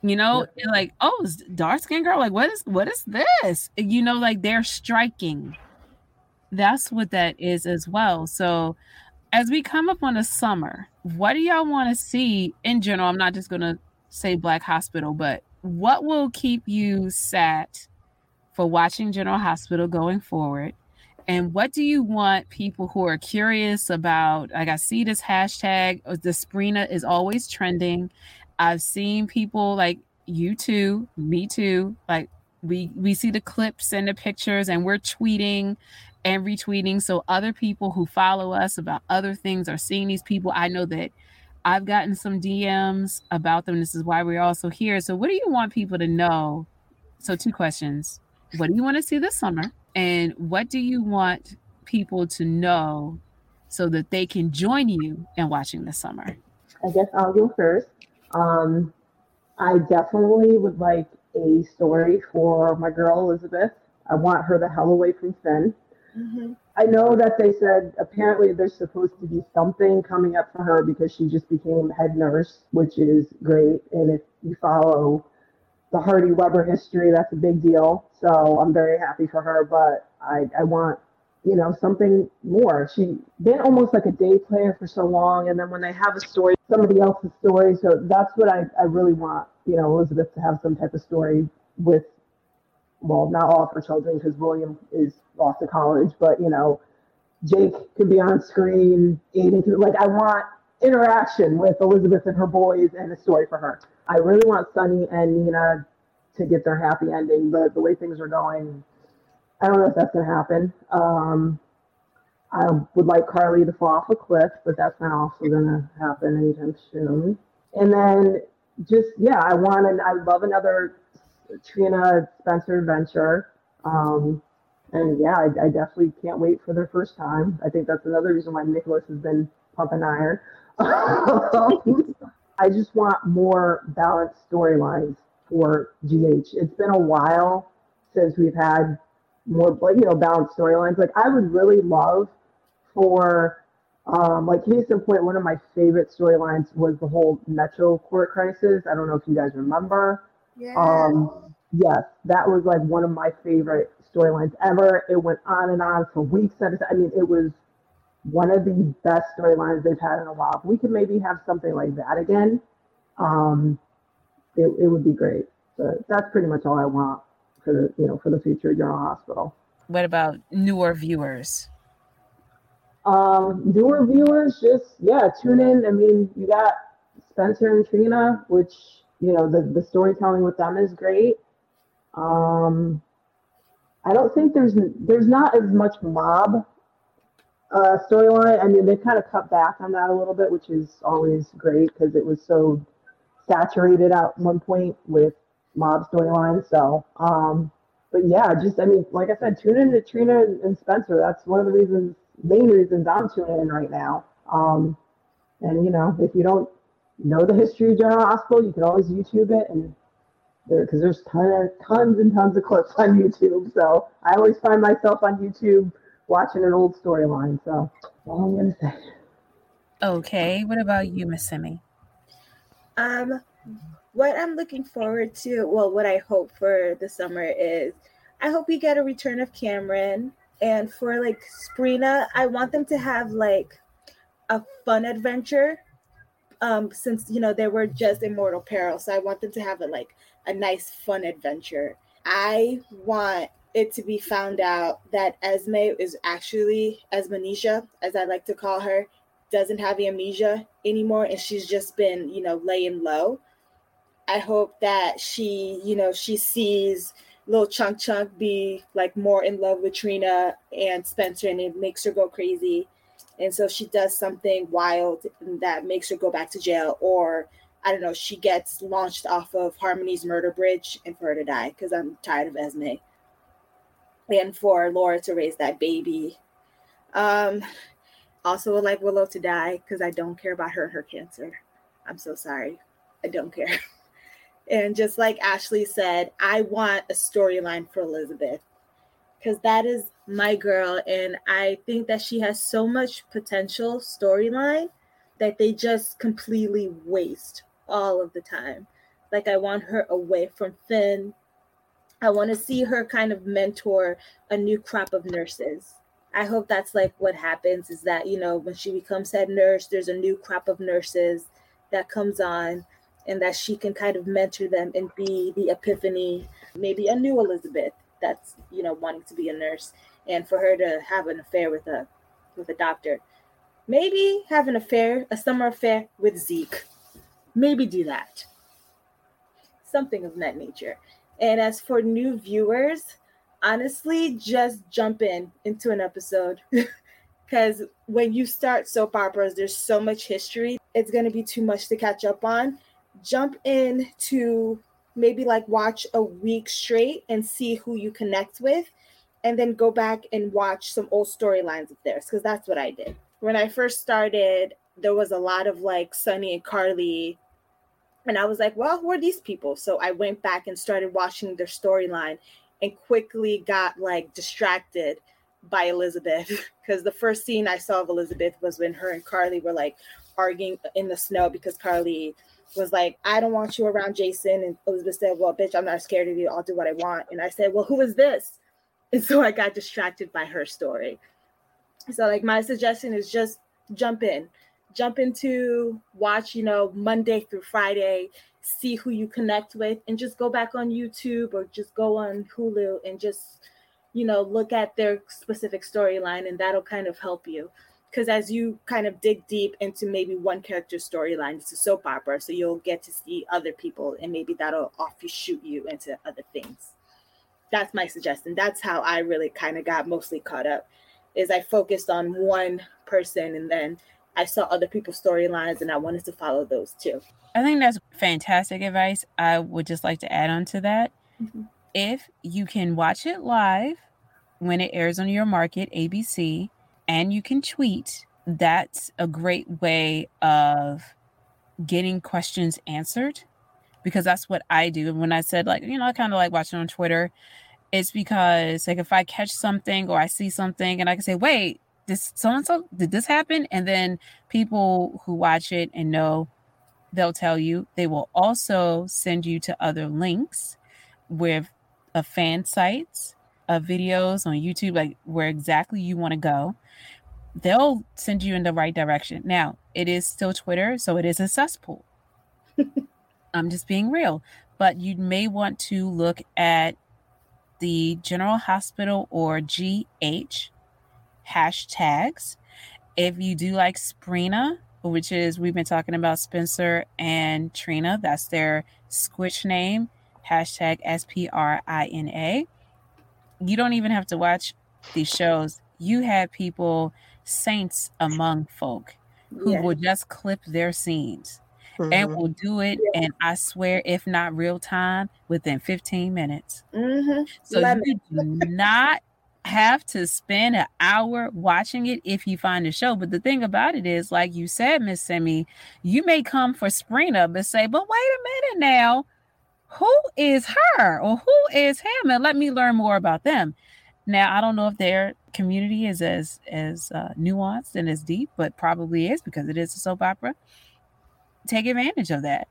You know, yeah. like, oh, dark skin girl, like, what is what is this? You know, like they're striking. That's what that is as well. So as we come up on the summer, what do y'all want to see in general? I'm not just going to say Black Hospital, but what will keep you sat for watching General Hospital going forward? And what do you want people who are curious about? Like, I see this hashtag, uh, the Sprina is always trending. I've seen people like you too, me too. Like, we we see the clips and the pictures, and we're tweeting and retweeting so other people who follow us about other things are seeing these people. I know that I've gotten some DMs about them. This is why we're also here. So, what do you want people to know? So, two questions. What do you want to see this summer? And what do you want people to know so that they can join you in watching this summer? I guess I'll go first. Um, I definitely would like a story for my girl Elizabeth. I want her the hell away from Finn. Mm-hmm. I know that they said apparently there's supposed to be something coming up for her because she just became head nurse, which is great. And if you follow the Hardy Webber history, that's a big deal. So I'm very happy for her, but I, I want, you know, something more. She been almost like a day player for so long. And then when they have a story, somebody else's story. So that's what I, I really want, you know, Elizabeth to have some type of story with well, not all of her children because William is off to college, but you know, Jake could be on screen, Aiden could like I want interaction with Elizabeth and her boys and a story for her. I really want Sonny and Nina to get their happy ending, but the way things are going, I don't know if that's gonna happen. Um, I would like Carly to fall off a cliff, but that's not also gonna happen anytime soon. And then just yeah, I want and I love another Trina Spencer adventure. Um, and yeah, I, I, definitely can't wait for their first time. I think that's another reason why Nicholas has been pumping iron. <laughs> I just want more balanced storylines for GH. It's been a while since we've had more, like, you know, balanced storylines. Like, I would really love for, um, like, case in point, one of my favorite storylines was the whole Metro Court crisis. I don't know if you guys remember. Yeah. Um, yes, that was like one of my favorite storylines ever. It went on and on for weeks at a time. I mean, it was one of the best storylines they've had in a while. If we could maybe have something like that again, um, it, it would be great. But that's pretty much all I want for the you know for the future General Hospital. What about newer viewers? Um, newer viewers, just yeah, tune in. I mean, you got Spencer and Trina, which you know the the storytelling with them is great. Um, I don't think there's there's not as much mob uh, storyline. I mean, they kind of cut back on that a little bit, which is always great because it was so saturated at one point with mob storyline. So, um, but yeah, just I mean, like I said, tune in to Trina and, and Spencer. That's one of the reasons, main reasons I'm tuning in right now. Um, and you know, if you don't know the history of General Hospital, you can always YouTube it and there because there's ton of, tons and tons of clips on YouTube. So I always find myself on YouTube watching an old storyline. So that's all I'm gonna say. Okay, what about you, Miss Semi? Um, what I'm looking forward to, well, what I hope for the summer is I hope we get a return of Cameron. And for like Sprina, I want them to have like a fun adventure. Um, since you know they were just immortal peril. So I want them to have a like a nice fun adventure. I want it to be found out that Esme is actually Esmanesia, as I like to call her, doesn't have amnesia anymore, and she's just been, you know, laying low. I hope that she, you know, she sees little Chunk Chunk be like more in love with Trina and Spencer, and it makes her go crazy. And so she does something wild that makes her go back to jail, or I don't know, she gets launched off of Harmony's murder bridge and for her to die because I'm tired of Esme. And for Laura to raise that baby. Um, also would like Willow to die because I don't care about her and her cancer. I'm so sorry. I don't care. <laughs> And just like Ashlee said, I want a storyline for Elizabeth because that is my girl. And I think that she has so much potential storyline that they just completely waste all of the time. Like, I want her away from Finn. I want to see her kind of mentor a new crop of nurses. I hope that's like what happens is that, you know, when she becomes head nurse, there's a new crop of nurses that comes on and that she can kind of mentor them and be the Epiphany, maybe a new Elizabeth that's, you know, wanting to be a nurse and for her to have an affair with a with a doctor. Maybe have an affair, a summer affair with Zeke. Maybe do that. Something of that nature. And as for new viewers, honestly, just jump in into an episode. <laughs> Because when you start soap operas, there's so much history. It's going to be too much to catch up on. Jump in to maybe like watch a week straight and see who you connect with. And then go back and watch some old storylines of theirs. Because that's what I did. When I first started, there was a lot of like Sonny and Carly and I was like, well, who are these people? So I went back and started watching their storyline and quickly got like distracted by Elizabeth <laughs> because the first scene I saw of Elizabeth was when her and Carly were like arguing in the snow because Carly was like, I don't want you around Jason. And Elizabeth said, Well, bitch, I'm not scared of you. I'll do what I want. And I said, Well, who is this? And so I got distracted by her story. So, like, my suggestion is just jump in jump into watch, you know, Monday through Friday, see who you connect with, and just go back on YouTube or just go on Hulu and just, you know, look at their specific storyline, and that'll kind of help you. Because as you kind of dig deep into maybe one character's storyline, it's a soap opera, so you'll get to see other people, and maybe that'll off you shoot you into other things. That's my suggestion. That's how I really kind of got mostly caught up. Is I focused on one person and then I saw other people's storylines and I wanted to follow those too. I think that's fantastic advice. I would just like to add on to that. Mm-hmm. If you can watch it live when it airs on your market, ABC, and you can tweet, that's a great way of getting questions answered because that's what I do. And when I said, like, you know, I kind of like watching on Twitter, it's because, like, if I catch something or I see something and I can say, wait, this so and so did this happen? And then people who watch it and know they'll tell you. They will also send you to other links with a fan sites of videos on youtube like where exactly you want to go they'll send you in the right direction now it is still twitter so it is a cesspool <laughs> i'm just being real but you may want to look at the General Hospital or GH hashtags. If you do like Sprina, which is we've been talking about Spencer and Trina, that's their squitch name, hashtag S P R I N A. You don't even have to watch these shows. You have people, saints among folk, who yes. will just clip their scenes mm-hmm. and will do it. And I swear, if not real time, within 15 minutes. Mm-hmm. So you do not have to spend an hour watching it if you find the show. But the thing about it is, like you said, Miss Semi, you may come for Sprina, but say, but wait a minute now, who is her or who is him? And let me learn more about them. Now, I don't know if their community is as as uh, nuanced and as deep, but probably is because it is a soap opera. Take advantage of that.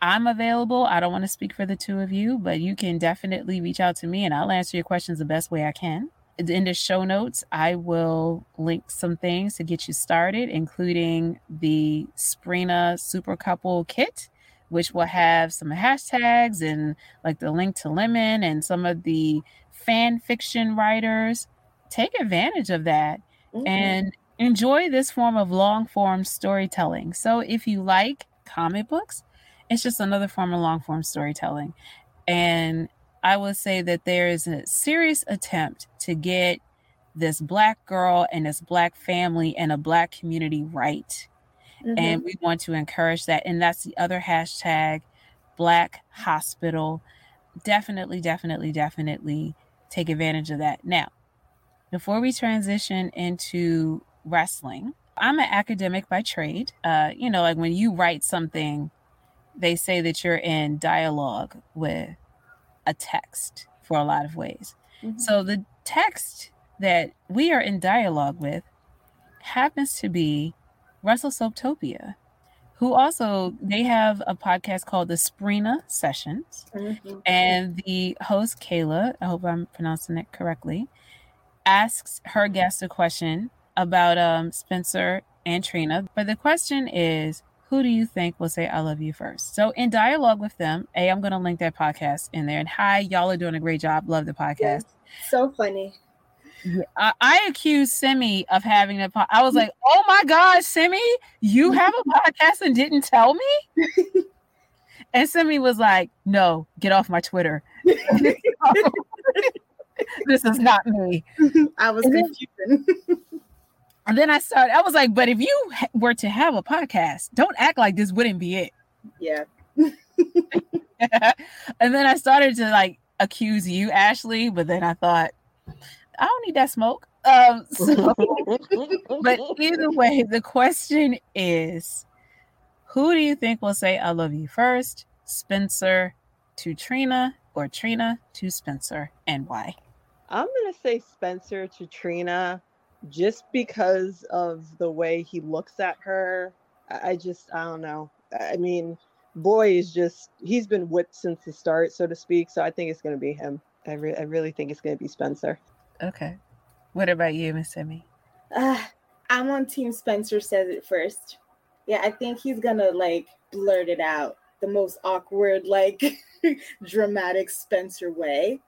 I'm available. I don't want to speak for the two of you, but you can definitely reach out to me and I'll answer your questions the best way I can. In the show notes, I will link some things to get you started, including the Sprina Super Couple Kit, which will have some hashtags and like the link to Lemon and some of the fan fiction writers. Take advantage of that mm-hmm. and enjoy this form of long form storytelling. So if you like comic books, it's just another form of long form storytelling. And I would say that there is a serious attempt to get this black girl and this black family and a black community right. Mm-hmm. And we want to encourage that. And that's the other hashtag, Black Hospital. Definitely, definitely, definitely take advantage of that. Now, before we transition into wrestling, I'm an academic by trade. Uh, you know, like when you write something they say that you're in dialogue with a text for a lot of ways. Mm-hmm. So the text that we are in dialogue with happens to be Russell Soaptopia, who also they have a podcast called the Sprina Sessions, mm-hmm. and the host Kayla, I hope I'm pronouncing it correctly, asks her guest a question about um, Spencer and Trina. But the question is, who do you think will say I love you first? So in dialogue with them, A, I'm gonna link that podcast in there. And hi, y'all are doing a great job. Love the podcast. So funny. I, I accused Semi of having a. Po- I was like, "Oh my God, Semi, you have a podcast and didn't tell me." <laughs> and Semi was like, "No, get off my Twitter. <laughs> this is not me." <laughs> I was confused. And then I started, I was like, but if you were to have a podcast, don't act like this wouldn't be it. Yeah. and then I started to like accuse you, Ashlee, but then I thought, I don't need that smoke. Um, <laughs> so, <laughs> but either way, the question is who do you think will say I love you first? Spencer to Trina or Trina to Spencer, and why? I'm going to say Spencer to Trina just because of the way he looks at her. I just, I don't know. I mean, boy is just, he's been whipped since the start, so to speak. So I think it's going to be him. I, re- I really think it's going to be Spencer. Okay. What about you, Miss Semi? Uh, I'm on Team Spencer says it first. Yeah, I think he's going to like blurt it out the most awkward, like <laughs> dramatic Spencer way.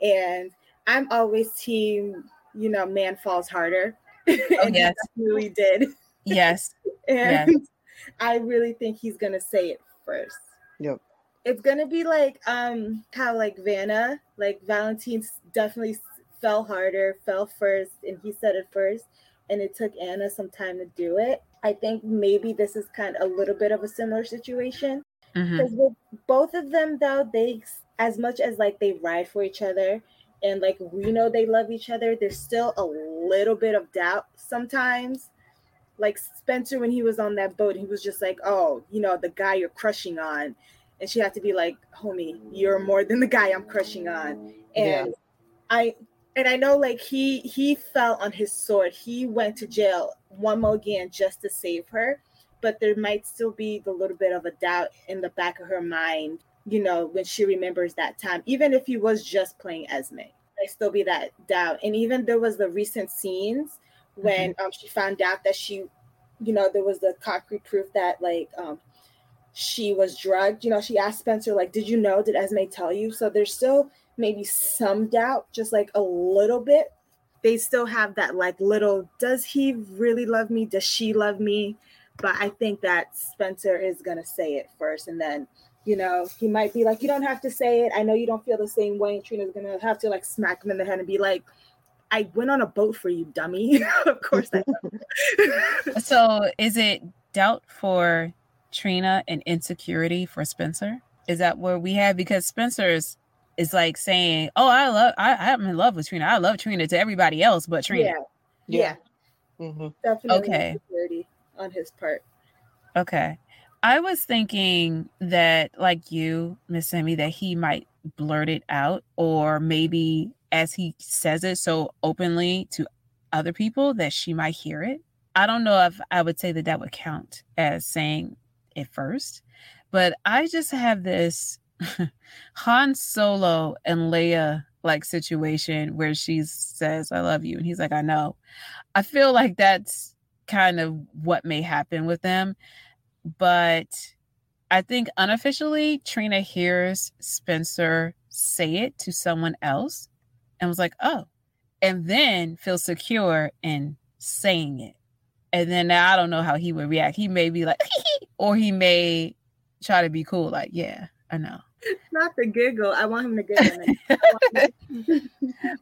And I'm always team you know, man falls harder. Oh, <laughs> yes. really did. Yes. <laughs> and yes. I really think he's gonna say it first. Yep. It's gonna be like um how like Vanna, like Valentine's definitely fell harder, fell first, and he said it first, and it took Anna some time to do it. I think maybe this is kind of a little bit of a similar situation because mm-hmm. with both of them though, they as much as like they ride for each other, and like we know they love each other, there's still a little bit of doubt sometimes. Like Spencer, when he was on that boat, he was just like, oh, you know, the guy you're crushing on. And she had to be like, homie, you're more than the guy I'm crushing on. And yeah. I and I know like he he fell on his sword. He went to jail one more again just to save her. But there might still be the little bit of a doubt in the back of her mind you know, when she remembers that time, even if he was just playing Esme, there still be that doubt. And even there was the recent scenes when mm-hmm. um, she found out that she, you know, there was the concrete proof that like um, she was drugged. You know, she asked Spencer, like, did you know? Did Esme tell you? So there's still maybe some doubt, just like a little bit. They still have that like little, does he really love me? Does she love me? But I think that Spencer is gonna say it first, and then you know he might be like, you don't have to say it. I know you don't feel the same way. And Trina's gonna have to like smack him in the head and be like, I went on a boat for you, dummy. <laughs> of course I. <laughs> <laughs> so is it doubt for Trina and insecurity for Spencer? Is that where we have because Spencer's is like saying, "Oh, I love, I, I'm in love with Trina. I love Trina to everybody else, but Trina." Yeah, yeah, Mm-hmm. definitely. Okay. on his part. Okay. I was thinking that, like you, Miss Sammy, that he might blurt it out, or maybe as he says it so openly to other people that she might hear it. I don't know if I would say that that would count as saying it first, but I just have this <laughs> Han Solo and Leia like situation where she says, I love you. And he's like, I know. I feel like that's kind of what may happen with them. But I think unofficially, Trina hears Spencer say it to someone else and was like, oh, and then feels secure in saying it. And then now I don't know how he would react. He may be like, <laughs> or he may try to be cool, like, yeah, I know. <laughs> Not the giggle. I want him to <laughs> giggle.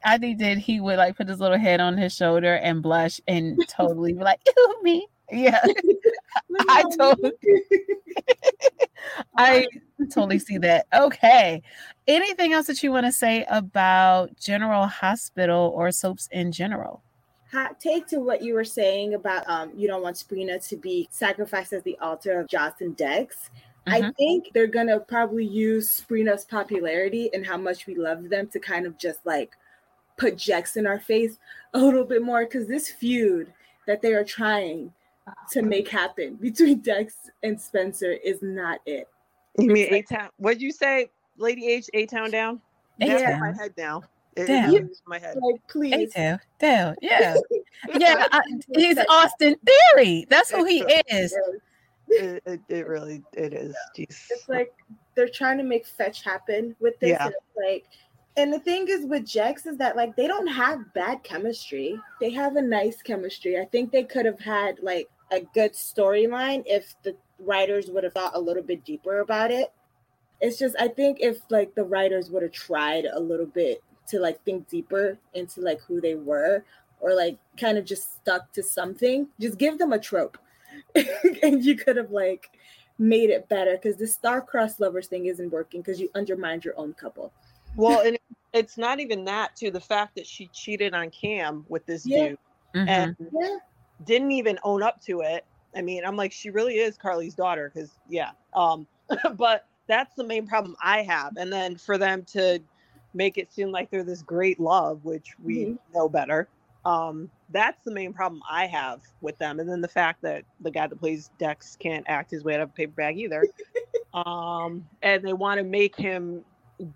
I think that he would like put his little head on his shoulder and blush and totally be like, ew, me. Yeah. <laughs> I totally I totally see that. Okay. Anything else that you want to say about General Hospital or soaps in general? hot take to what you were saying about um you don't want Sprina to be sacrificed as the altar of Joss and Dex. I mm-hmm. think they're gonna probably use Sprina's popularity and how much we love them to kind of just like put Jex in our face a little bit more because this feud that they are trying to make happen between <laughs> Dex and Spencer is not it. You mean A Town? What'd you say, Lady H? A Town down? That's A-Town. my head now. It- Down. It is in my head. Like, Hey, please. Dale. Dale. Yeah. <laughs> Yeah. I, he's Austin Theory. That's who he is. It, it, it really it is. Jeez. it's like they're trying to make fetch happen with this. Yeah. Like, and the thing is with Jex is that like they don't have bad chemistry. They have a nice chemistry. I think they could have had like a good storyline if the writers would have thought a little bit deeper about it. It's just I think if like the writers would have tried a little bit to like think deeper into like who they were or like kind of just stuck to something, just give them a trope. <laughs> and you could have like made it better because the star-crossed lovers thing isn't working because you undermined your own couple. Well, and <laughs> it's not even that too. The fact that she cheated on Cam with this Yeah. dude Mhm. and Yeah, didn't even own up to it. I mean, I'm like, she really is Carly's daughter, because yeah. Um, <laughs> but that's the main problem I have. And then for them to make it seem like they're this great love, which we Mhm. know better. Um, that's the main problem I have with them. And then the fact that the guy that plays Dex can't act his way out of a paper bag either. <laughs> um, and they want to make him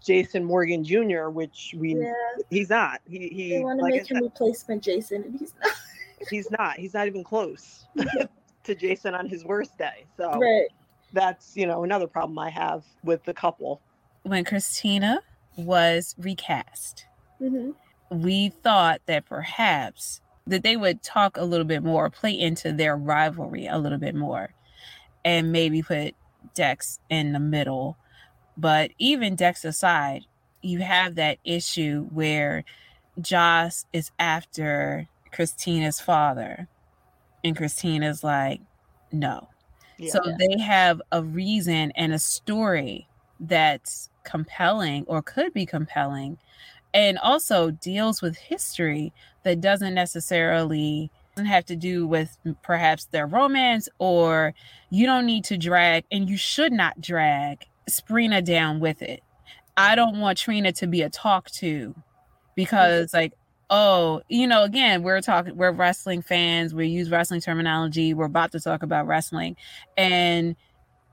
Jason Morgan Jr., which we yeah. he's not. He he They want to like make him replacement Jason, and he's not. <laughs> he's not. He's not even close <laughs> to Jason on his worst day. So Right. that's you know another problem I have with the couple. When Kristina was recast, hmm we thought that perhaps that they would talk a little bit more, play into their rivalry a little bit more, and maybe put Dex in the middle. But even Dex aside, you have that issue where Joss is after Kristina's father, and Kristina's like, no. Yeah. So they have a reason and a story that's compelling or could be compelling and also deals with history that doesn't necessarily doesn't have to do with perhaps their romance or you don't need to drag and you should not drag Sprina down with it. I don't want Trina to be a talk to because like oh, you know, again, we're talking we're wrestling fans, we use wrestling terminology, we're about to talk about wrestling and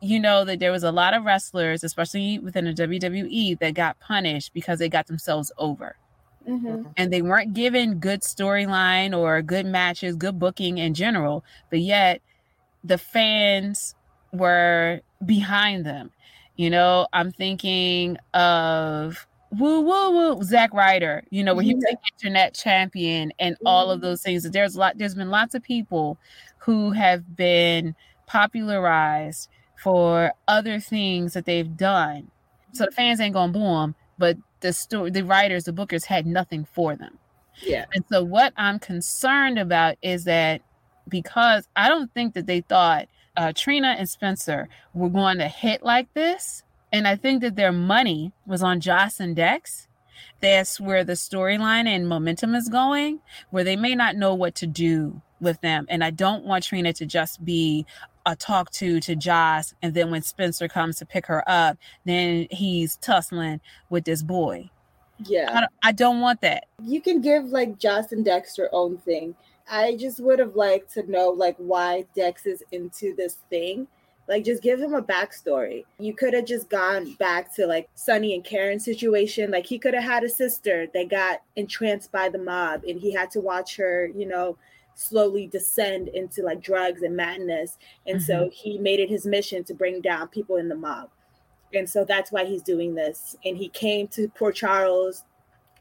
you know that there was a lot of wrestlers, especially within the WWE, that got punished because they got themselves over hmm and they weren't given good storyline or good matches, good booking in general. But yet, the fans were behind them. You know, I'm thinking of woo woo woo Zack Ryder, you know, where he was an internet champion and all of Mm-hmm. those things. There's a lot, there's been lots of people who have been popularized for other things that they've done. So the fans ain't gonna boo them, but the story, the writers, the bookers had nothing for them. Yeah. And so what I'm concerned about is that because I don't think that they thought uh, Trina and Spencer were going to hit like this, and I think that their money was on Joss and Dex. That's where the storyline and momentum is going, where they may not know what to do with them. And I don't want Trina to just be a talk to to Joss, and then when Spencer comes to pick her up, then he's tussling with this boy. Yeah. I don't, I don't want that. you can give like Joss and Dex their own thing. I just would have liked to know like why Dex is into this thing. Like just give him a backstory. You could have just gone back to like Sonny and Karen situation. Like he could have had a sister that got entranced by the mob and he had to watch her, you know, slowly descend into like drugs and madness. And so mm-hmm. he made it his mission to bring down people in the mob. And so that's why he's doing this. And he came to Port Charles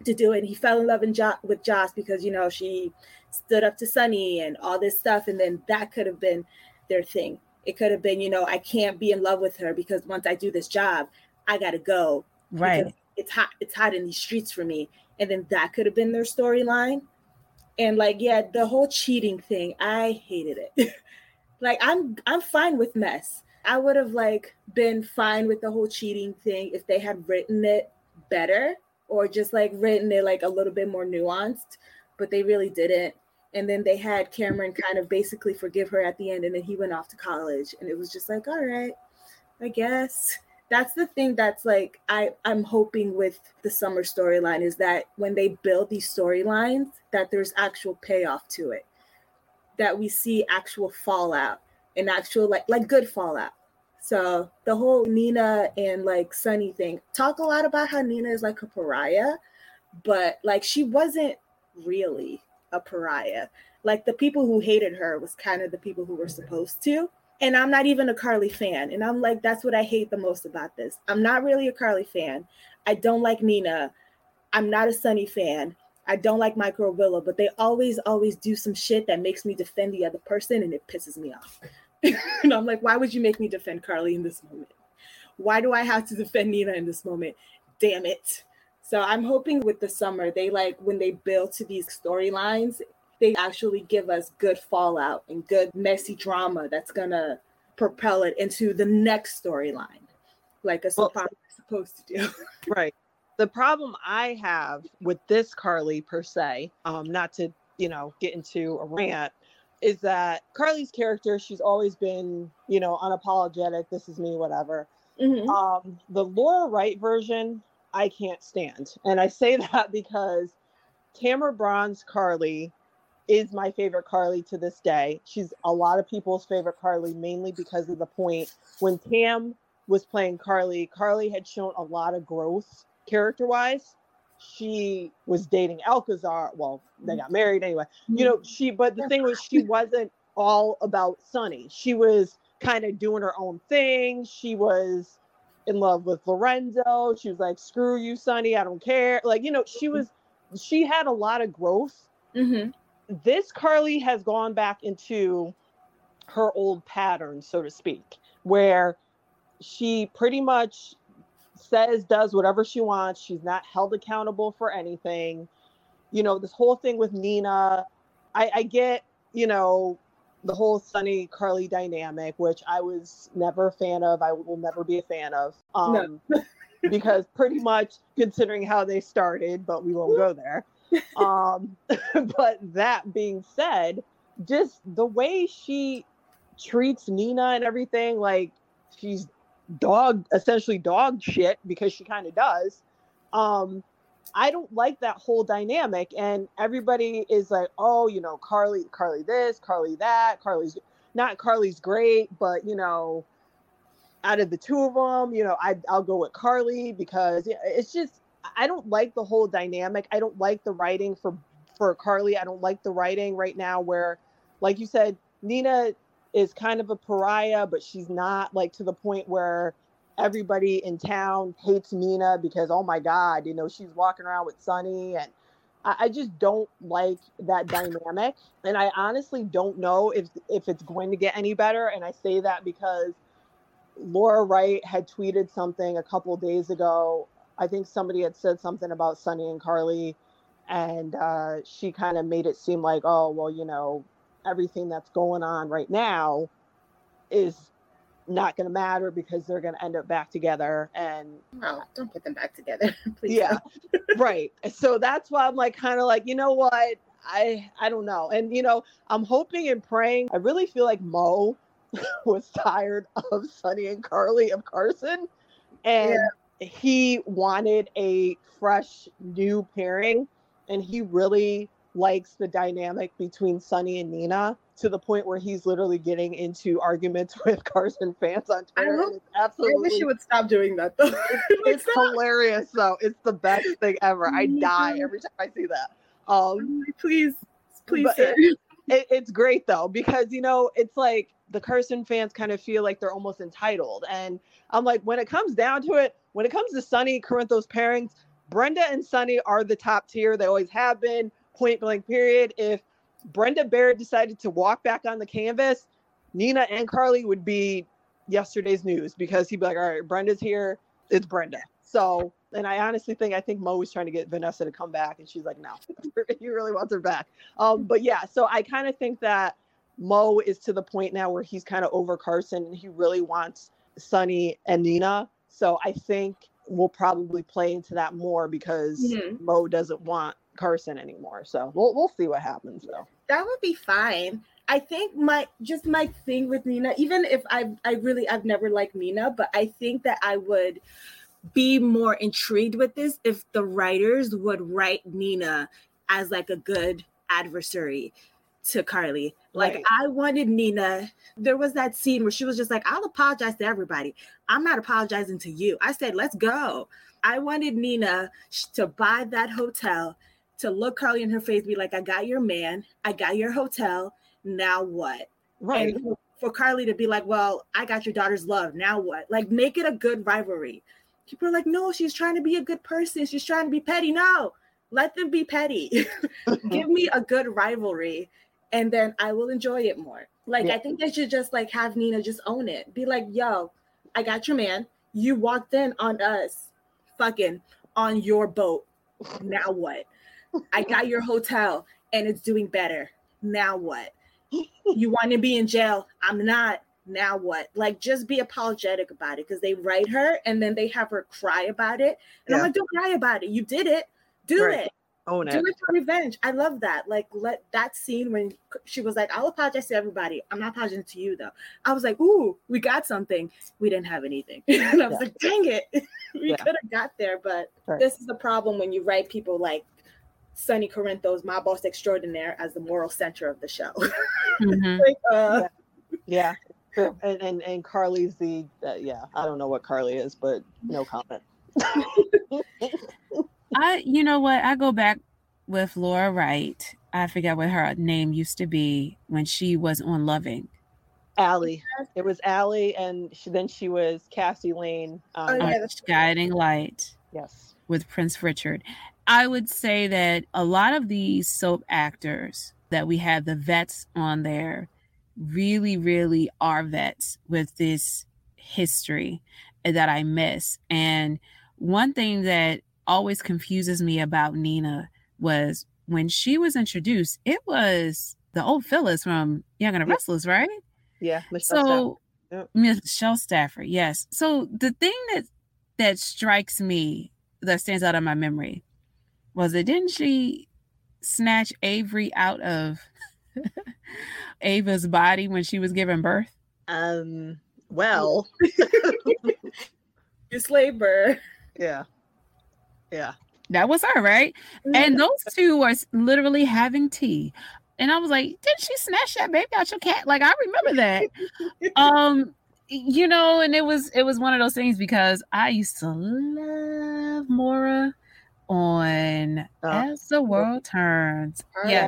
to do it. And he fell in love in jo- with Joss because you know she stood up to Sonny and all this stuff, and then that could have been their thing. It could have been, you know, I can't be in love with her because once I do this job, I gotta go. Right. It's hot. It's hot in these streets for me, and then that could have been their storyline. And like, yeah, the whole cheating thing, I hated it. <laughs> like, I'm I'm fine with mess. I would have like been fine with the whole cheating thing if they had written it better or just like written it like a little bit more nuanced, but they really didn't. And then they had Cameron kind of basically forgive her at the end, and then he went off to college, and it was just like, all right, I guess. That's the thing that's like I I'm hoping with the summer storyline is that when they build these storylines, that there's actual payoff to it, that we see actual fallout and actual like like good fallout. So the whole Nina and like Sonny thing, talk a lot about how Nina is like a pariah, but like she wasn't really a pariah. Like the people who hated her was kind of the people who were supposed to. And I'm not even a Carly fan. And I'm like, that's what I hate the most about this. I'm not really a Carly fan. I don't like Nina. I'm not a Sonny fan. I don't like Michael Willow, but they always, always do some shit that makes me defend the other person and it pisses me off. <laughs> and I'm like, why would you make me defend Carly in this moment? Why do I have to defend Nina in this moment? Damn it. So I'm hoping with the summer, they like when they build to these storylines, they actually give us good fallout and good messy drama that's gonna propel it into the next storyline, like a Well- supposed to do. <laughs> Right. The problem I have with this Carly per se, um, not to you know get into a rant, is that Carly's character, she's always been you know unapologetic. This is me, whatever. Mhm. Um, the Laura Wright version, I can't stand, and I say <laughs> that because Tamara Braun's Carly is my favorite Carly to this day. She's a lot of people's favorite Carly, mainly because of the point when Tam was playing Carly, Carly had shown a lot of growth character wise. She was dating Alcazar. Well, they got married anyway. You know, she, but the thing was, she <laughs> wasn't all about Sonny. She was kind of doing her own thing. She was in love with Lorenzo. She was like, screw you, Sonny. I don't care. Like, you know, she was, she had a lot of growth Mhm. This Carly has gone back into her old pattern, so to speak, where she pretty much says, does whatever she wants. She's not held accountable for anything. You know, this whole thing with Nina, I, I get, you know, the whole Sonny Carly dynamic, which I was never a fan of. I will never be a fan of. Um, because pretty much considering how they started, but we won't go there. Um, <laughs> but that being said, just the way she treats Nina and everything, like she's dog essentially dog shit because she kind of does. Um, I don't like that whole dynamic, and everybody is like, "Oh, you know, Carly, Carly this, Carly that, Carly's not Carly's great, but you know, out of the two of them, you know, I I'll go with Carly because it's just I don't like the whole dynamic. I don't like the writing for for Carly. I don't like the writing right now where, like you said, Nina is kind of a pariah, but she's not like to the point where everybody in town hates Nina because oh my god, you know she's walking around with Sonny, and I, I just don't like that dynamic. And I honestly don't know if if it's going to get any better. And I say that because Laura Wright had tweeted something a couple days ago. I think somebody had said something about Sonny and Carly, and uh, she kind of made it seem like, oh well, you know, everything that's going on right now is not going to matter because they're going to end up back together and no don't put them back together <laughs> please yeah <laughs> right. So that's why i'm like kind of like you know what? I i don't know. And you know i'm hoping and praying i really feel like mo <laughs> was tired of sonny and carly of carson. And yeah. He wanted a fresh new pairing and he really likes the dynamic between sonny and nina to the point where he's literally getting into arguments <laughs> with Carson fans on Twitter. I, absolutely, I wish he would stop doing that though. <laughs> it's <laughs> hilarious though. It's the best thing ever. I die every time I see that. Um, please, please. It, it, it's great though because you know it's like the Carson fans kind of feel like they're almost entitled, and I'm like, when it comes down to it, when it comes to Sonny Corinthos pairings, Brenda and Sonny are the top tier. They always have been. Point blank. Period. If Brenda Barrett decided to walk back on the canvas, Nina and Carly would be yesterday's news because he'd be like, all right, Brenda's here. It's Brenda. So, and I honestly think, I think Mo was trying to get Vanessa to come back and she's like, no, <laughs> he really wants her back. Um, but yeah, so I kind of think that Mo is to the point now where he's kind of over Carson and he really wants Sonny and Nina. So I think we'll probably play into that more because mm-hmm. Mo doesn't want Carson anymore. So we'll we'll see what happens though. That would be fine. I think my just my thing with Nina, even if I I really I've never liked Nina, but I think that I would be more intrigued with this if the writers would write Nina as like a good adversary to Carly. Like right. I wanted Nina. There was that scene where she was just like, "I'll apologize to everybody. I'm not apologizing to you." I said, "Let's go." I wanted Nina to buy that hotel to look Carly in her face, be like, I got your man, I got your hotel. Now what? Right. And for Carly to be like, Well, I got your daughter's love. Now what? Like, make it a good rivalry. People are like, No, she's trying to be a good person. She's trying to be petty. No, let them be petty. <laughs> Give me a good rivalry, and then I will enjoy it more. Like, yeah. I think they should just like have Nina just own it. Be like, Yo, I got your man. You walked in on us, fucking on your boat. Now what? I got your hotel and it's doing better. Now what? You want to be in jail? I'm not. Now what? Like, just be apologetic about it because they write her and then they have her cry about it. And yeah. I'm like, don't cry about it. You did it. Do right. it. Own Do it for revenge. I love that. Like, let that scene when she was like, I'll apologize to everybody. I'm not apologizing to you, though. I was like, ooh, we got something. We didn't have anything. <laughs> and I was yeah. like, dang it. <laughs> we yeah. could have got there. But right. this is the problem when you write people like Sonny Corinthos, my boss extraordinaire, as the moral center of the show. <laughs> Mm-hmm. like, uh, yeah. yeah. And, and and Carly's the uh, yeah I don't know what Carly is but no comment. I you know what I go back with Laura Wright. I forget what her name used to be when she was on Loving. Allie. It was Allie, and she, then she was Cassie Lane. Um, oh, yeah, Guiding Light. Yes. With Prince Richard. I would say that a lot of these soap actors that we have the vets on there really, really are vets with this history that I miss. And one thing that always confuses me about Nina was when she was introduced, it was the old Phyllis from Young and the Restless, right? Yeah. Michelle so yep. Michelle Stafford, yes. So the thing that that strikes me that stands out in my memory was it didn't she snatch Avery out of <laughs> Ava's body when she was giving birth? Um well <laughs> it's labor. Yeah. Yeah. That was her, right? And those two were literally having tea. And I was like, "Didn't she snatch that baby out your cat? Like I remember that. <laughs> um, you know, and it was it was one of those things because I used to love Maura on uh, As the World Turns. Yeah.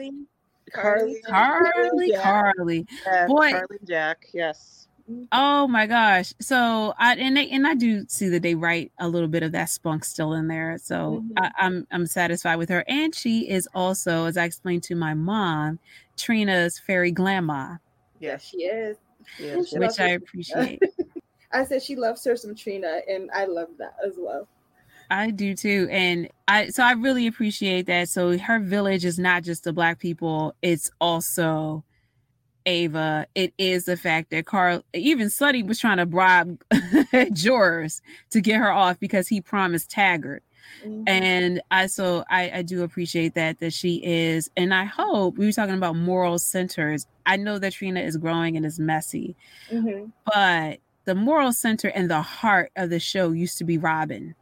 Carly, Carly, Jack. Carly. Yeah, Boy. Carly Jack. Yes. Oh my gosh. So I and they and I do see that they write a little bit of that spunk still in there. So Mhm. I, I'm I'm satisfied with her. And she is also, as I explained to my mom, Trina's fairy grandma, Yes. She is. yes, She which I appreciate. <laughs> I said she loves her some Trina, and I love that as well. I do too. And I so I really appreciate that. So her village is not just the black people, it's also Ava. It is the fact that Carl even Sonny was trying to bribe <laughs> jurors to get her off because he promised Taggart. Mhm. And I so I, I do appreciate that that she is, and I hope we were talking about moral centers. I know that Trina is growing and is messy, Mhm. but the moral center and the heart of the show used to be Robin.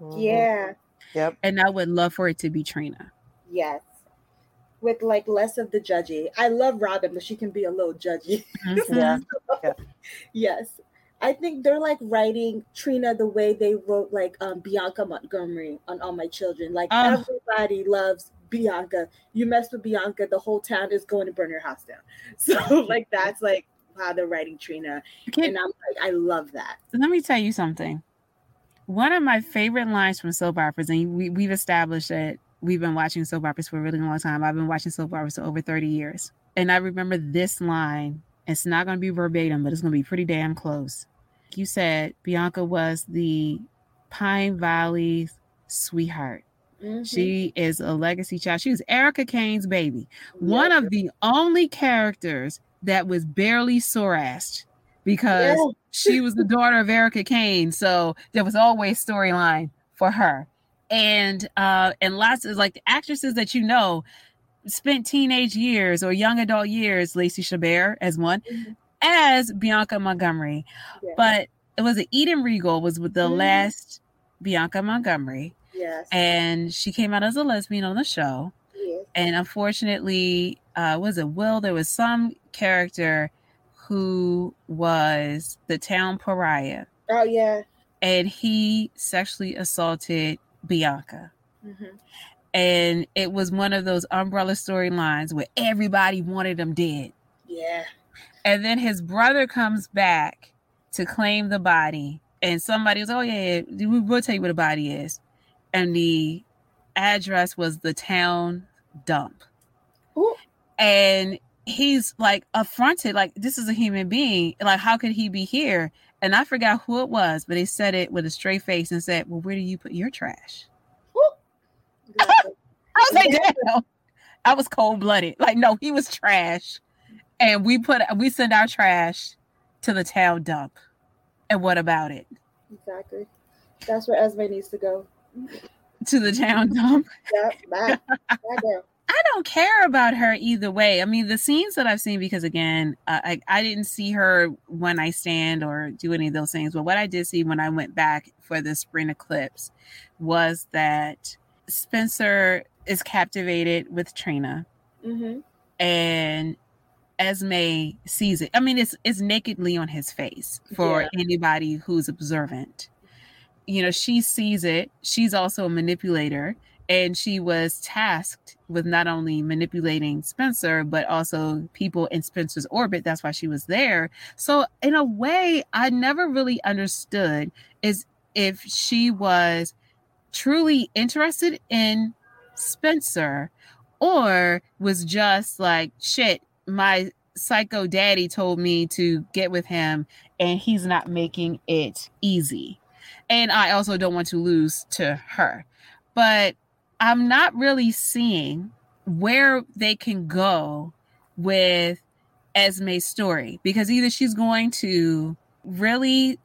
Mhm. Yeah. Yep. And I would love for it to be Trina. Yes. With like less of the judgy. I love Robin, but she can be a little judgy. <laughs> Yeah. yes. I think they're like writing Trina the way they wrote like um, Bianca Montgomery on All My Children. Like Oh. everybody loves Bianca. You mess with Bianca, the whole town is going to burn your house down. <laughs> So <laughs> like that's like how they're writing Trina. Can- And I'm like, I love that. let me tell you something. One of my favorite lines from soap operas, and we, we've established that we've been watching soap operas for a really long time. I've been watching soap operas for over 30 years. And I remember this line. It's not going to be verbatim, but it's going to be pretty damn close. You said Bianca was the Pine Valley sweetheart. Mhm. She is a legacy child. She was Erica Kane's baby. One Yeah. of the only characters that was barely SORASed because Yeah. she was the daughter of Erica Kane. So there was always storyline for her. And uh and lots of like actresses that you know spent teenage years or young adult years, Lacey Chabert as one, Mhm. as Bianca Montgomery. Yeah. But it was an Eden Riegel was with the Mhm. last Bianca Montgomery. yes. And she came out as a lesbian on the show yes. and unfortunately uh was it will there was some character who was the town pariah Oh yeah. and he sexually assaulted bianca Mhm. and it was one of those umbrella storylines where everybody wanted him dead Yeah. and then his brother comes back to claim the body and somebody was oh yeah, yeah we will tell you where the body is and the address was the town dump Ooh. and he's like affronted like this is a human being like how could he be here and i forgot who it was but he said it with a straight face and said well where do you put your trash <laughs> i was like damn i was cold-blooded like no he was trash and we put we send our trash to the town dump and what about it exactly. That's where Esme needs to go. to the town dump Yep. Bye. Bye. I don't care about her either way. I mean, the scenes that I've seen, because again, uh, I, I didn't see her when I stand or do any of those things, but what I did see when I went back for the Sprina clips was that Spencer is captivated with Trina Mm-hmm. and Esme sees it. I mean, it's it's nakedly on his face for Yeah. anybody who's observant. You know, she sees it. She's also a manipulator, and she was tasked with not only manipulating Spencer, but also people in Spencer's orbit. That's why she was there. So, in a way, I never really understood is if she was truly interested in Spencer or was just like shit my psycho daddy told me to get with him and he's not making it easy and i also don't want to lose to her but i'm not really seeing where they can go with esme's story because either she's going to really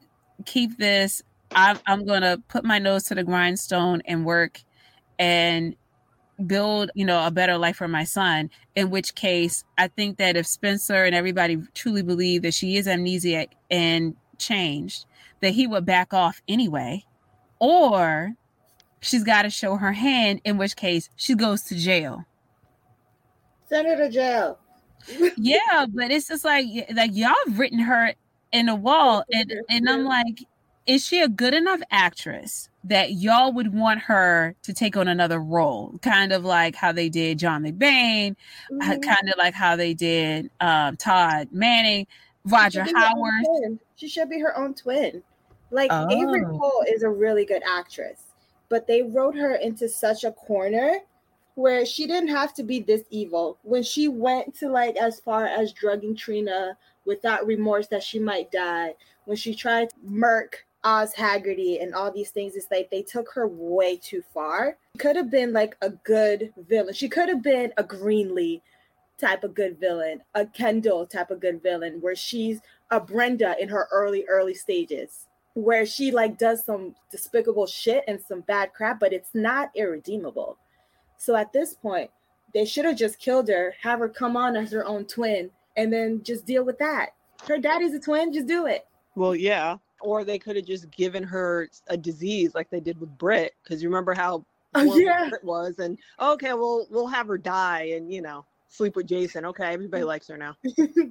keep this i'm, I'm going to put my nose to the grindstone and work and build you know a better life for my son in which case i think that if spencer and everybody truly believe that she is amnesiac and changed that he would back off anyway. Or she's got to show her hand in which case she goes to jail Send her to jail. <laughs> yeah but it's just like like y'all have written her in the wall and and i'm like is she a good enough actress that y'all would want her to take on another role? Kind of like how they did John McBain, mm-hmm. kind of like how they did um, Todd Manning, Roger she Howard. She should be her own twin. Like oh. Avery Cole is a really good actress, but they wrote her into such a corner where she didn't have to be this evil. When she went to like as far as drugging Trina without remorse that she might die, when she tried to murk Oz Haggerty and all these things, it's like they took her way too far. She Could have been like a good villain. She could have been a Greenlee type of good villain, a Kendall type of good villain, where she's a Brenda in her early, early stages, where she like does some despicable shit and some bad crap, but it's not irredeemable. So at this point, they should have just killed her, have her come on as her own twin, and then just deal with that. Her daddy's a twin, just do it. Well, yeah. Or they could have just given her a disease like they did with Britt, because you remember how <laughs> oh, yeah. Britt was, and okay, well, we'll have her die, and you know, sleep with Jason. Okay, everybody <laughs> likes her now.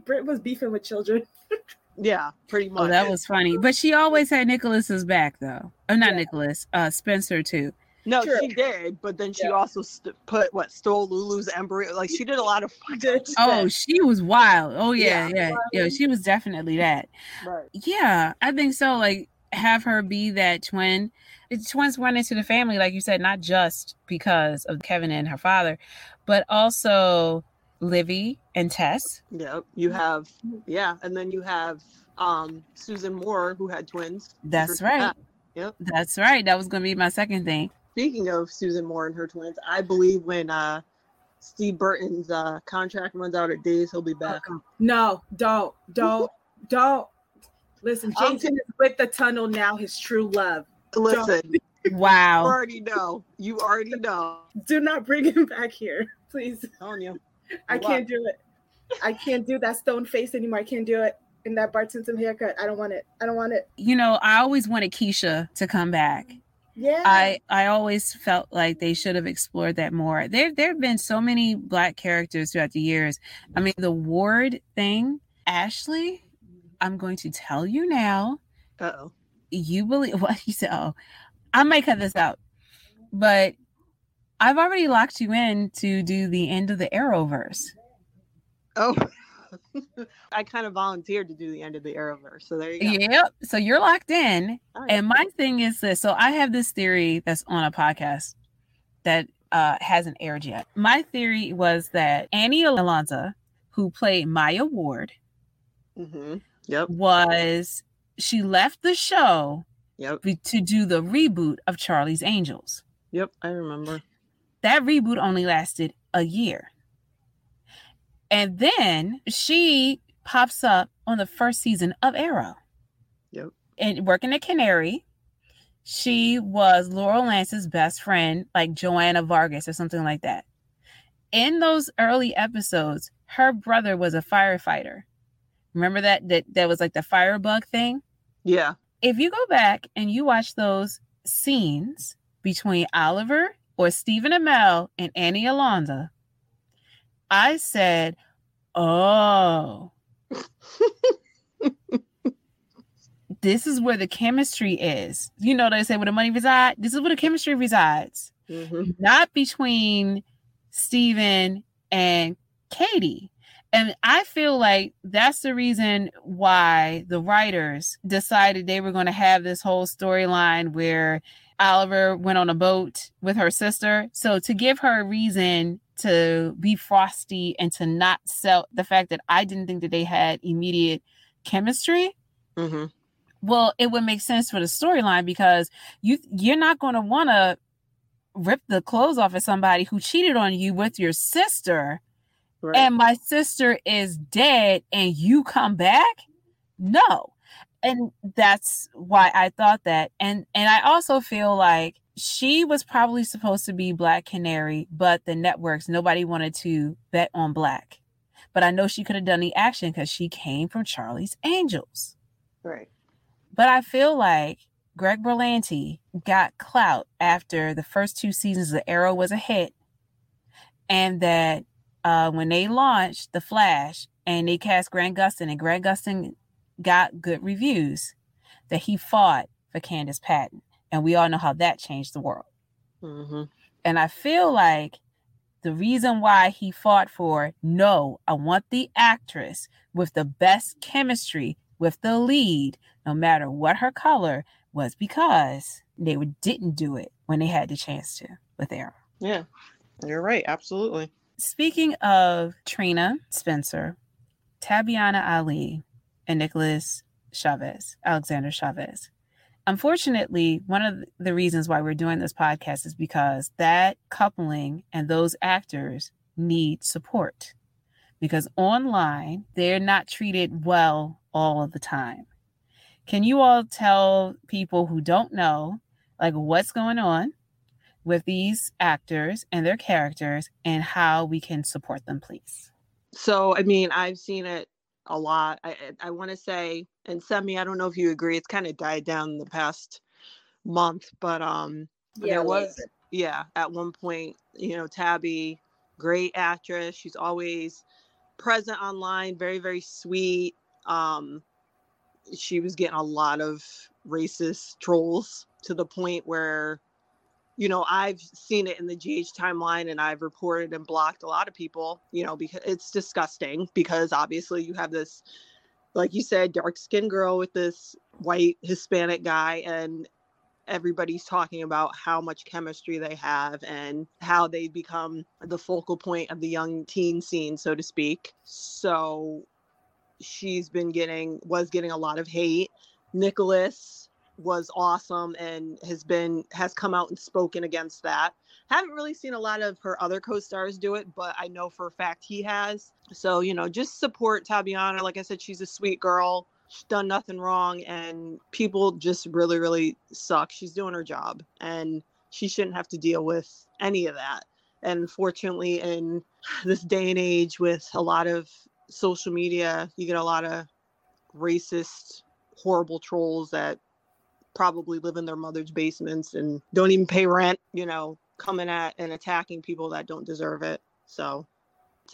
Britt was beefing with children. <laughs> yeah, pretty much. Oh, that was funny. But she always had Nicholas's back, though. Oh, not yeah. Nicholas, uh, Spencer too. No, True. she did, but then she yeah. also st- put what stole Lulu's embryo. Like she did a lot of. oh, she was wild. Oh yeah, yeah, yeah, yeah. She was definitely that. Right. Yeah, I think so. Like have her be that twin. It's twins went into the family, like you said, not just because of Kevin and her father, but also Livy and Tess. Yep. You have yeah, and then you have um Susan Moore who had twins. That's right. That. Yep. That's right. That was gonna be my second thing speaking of Susan Moore and her twins, I believe when uh, Steve Burton's uh, contract runs out at days, he'll be back. No, don't, don't, don't. Listen, Jason is with the tunnel now. His true love. Listen. Don't. <laughs> Wow. You already know. You already know. Do not bring him back here, please. I'm telling you. I can't do it. I can't do that stone face anymore. I can't do it. In that Bart Simpson haircut. I don't want it. I don't want it. You know, I always wanted Keesha to come back yeah i i always felt like they should have explored that more there there have been so many black characters throughout the years i mean the ward thing ashley i'm going to tell you now oh you believe <laughs> what you said oh i might cut this out but i've already locked you in to do the end of the arrowverse oh <laughs> I kind of volunteered to do the end of the Arrowverse. So there you go. Yep. So you're locked in. Right. And my thing is this. So I have this theory that's on a podcast that uh, hasn't aired yet. My theory was that Annie Ilonzeh, who played Maya Ward, mm-hmm. yep. was she left the show yep. to do the reboot of Charlie's Angels. Yep, I remember. That reboot only lasted a year. And then she pops up on the first season of Arrow. Yep. And working at Canary, she was Laurel Lance's best friend, like Joanna Vargas or something like that. In those early episodes, her brother was a firefighter. Remember that that that was like the firebug thing? Yeah. If you go back and you watch those scenes between Oliver or Stephen Amell and Annie Ilonzeh, I said, Oh. <laughs> this is where the chemistry is. You know, they say where the money resides. This is where the chemistry resides. Mm-hmm. Not between Stephen and Katie. And I feel like that's the reason why the writers decided they were going to have this whole storyline where Oliver went on a boat with her sister. So to give her a reason to be frosty and to not sell the fact that I didn't think that they had immediate chemistry. Mm-hmm. Well, it would make sense for the storyline because you you're not going to want to rip the clothes off of somebody who cheated on you with your sister, right. and my sister is dead, and you come back. No, and that's why I thought that, and and I also feel like she was probably supposed to be Black Canary, but the networks, nobody wanted to bet on Black. But I know she could have done the action because she came from Charlie's Angels. Right. But I feel like Greg Berlanti got clout after the first two seasons of Arrow was a hit. And that uh, when they launched The Flash and they cast Grant Gustin and Grant Gustin got good reviews, that he fought for Candice Patton. And we all know how that changed the world. Mm-hmm. And I feel like the reason why he fought for no, I want the actress with the best chemistry with the lead, no matter what her color, was because they didn't do it when they had the chance to with Arrow. Yeah, you're right. Absolutely. Speaking of Trina Spencer, Tabyana Ali, and Nicholas Chavez, Alexander Chavez. Unfortunately, one of the reasons why we're doing this podcast is because that coupling and those actors need support. Because online, they're not treated well all of the time. Can you all tell people who don't know, like, what's going on with these actors and their characters and how we can support them, please? So, I mean, I've seen it a lot. I I want to say, and Semi, I don't know if you agree. It's kind of died down the past month, but um, Yeah, there was yeah at one point, you know, Tabby, great actress. She's always present online, very very sweet. Um, she was getting a lot of racist trolls to the point where you know i've seen it in the gh timeline and i've reported and blocked a lot of people you know because it's disgusting because obviously you have this like you said dark skinned girl with this white hispanic guy and everybody's talking about how much chemistry they have and how they become the focal point of the young teen scene so to speak. So she's been getting was getting a lot of hate. Nicholas was awesome and has been has come out and spoken against that. Haven't really seen a lot of her other co-stars do it but i know for a fact he has. So you know just support tabyana. Like i said she's a sweet girl. She's done nothing wrong and people just really really suck. She's doing her job and she shouldn't have to deal with any of that. And fortunately in <sighs> this day and age with a lot of social media you get a lot of racist horrible trolls that probably live in their mother's basements and don't even pay rent, you know, coming at and attacking people that don't deserve it. So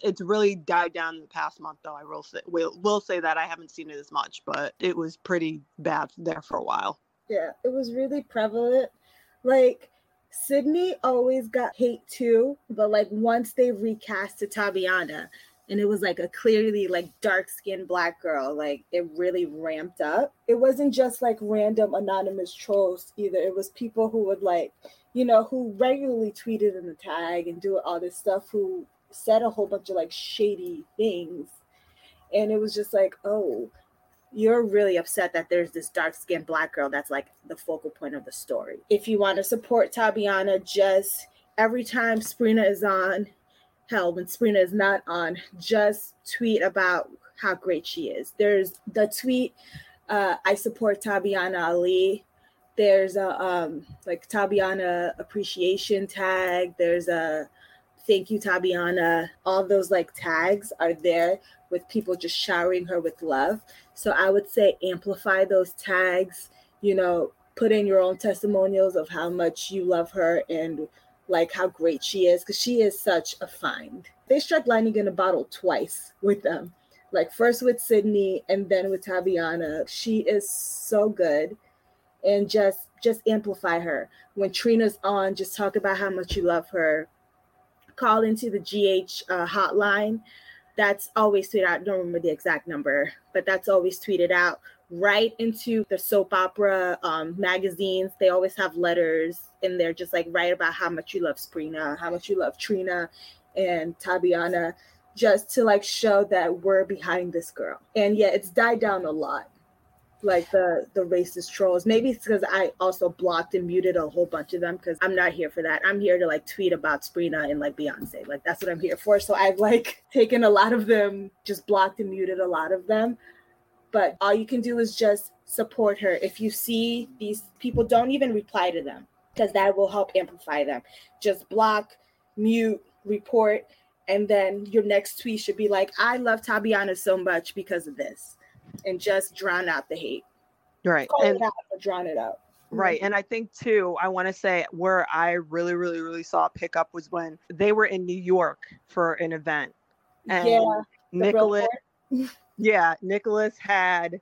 it's really died down in the past month though. I will say will, will say that I haven't seen it as much, but it was pretty bad there for a while. Yeah, it was really prevalent. Like Sydney always got hate too, but like once they recast to Tabyana and it was like a clearly like dark skinned black girl, like it really ramped up. It wasn't just like random anonymous trolls either. It was people who would like, you know, who regularly tweeted in the tag and do all this stuff who said a whole bunch of like shady things. And it was just like, oh, you're really upset that there's this dark skinned black girl that's like the focal point of the story. If you want to support Tabyana, just every time Sprina is on, hell, when Sprina is not on, just tweet about how great she is. There's the tweet, uh, I support Tabyana Ali. There's a um, like Tabyana appreciation tag. There's a thank you, Tabyana. All those like tags are there with people just showering her with love. So I would say amplify those tags, you know, put in your own testimonials of how much you love her and like how great she is because she is such a find. They struck lightning in a bottle twice with them, like first with Sydney and then with Tabyana. She is so good, and just just amplify her. When Trina's on, just talk about how much you love her. Call into the GH uh, hotline. That's always tweeted out. I don't remember the exact number, but that's always tweeted out right into the soap opera um, magazines. They always have letters in there, just like write about how much you love Sprina, how much you love Trina and Tabyana, just to like show that we're behind this girl. And yeah, it's died down a lot. Like the the racist trolls. Maybe it's because I also blocked and muted a whole bunch of them because I'm not here for that. I'm here to like tweet about Sprina and like Beyonce. Like that's what I'm here for. So I've like <laughs> taken a lot of them, just blocked and muted a lot of them but all you can do is just support her. If you see these people, don't even reply to them because that will help amplify them. Just block, mute, report, and then your next tweet should be like, I love Tabyana so much because of this, and just drown out the hate. Right. Call and it out, but drown it out. Right. And I think too, I want to say where I really, really, really saw a pickup was when they were in New York for an event. And Yeah, Nicholas, <laughs> yeah, Nicholas had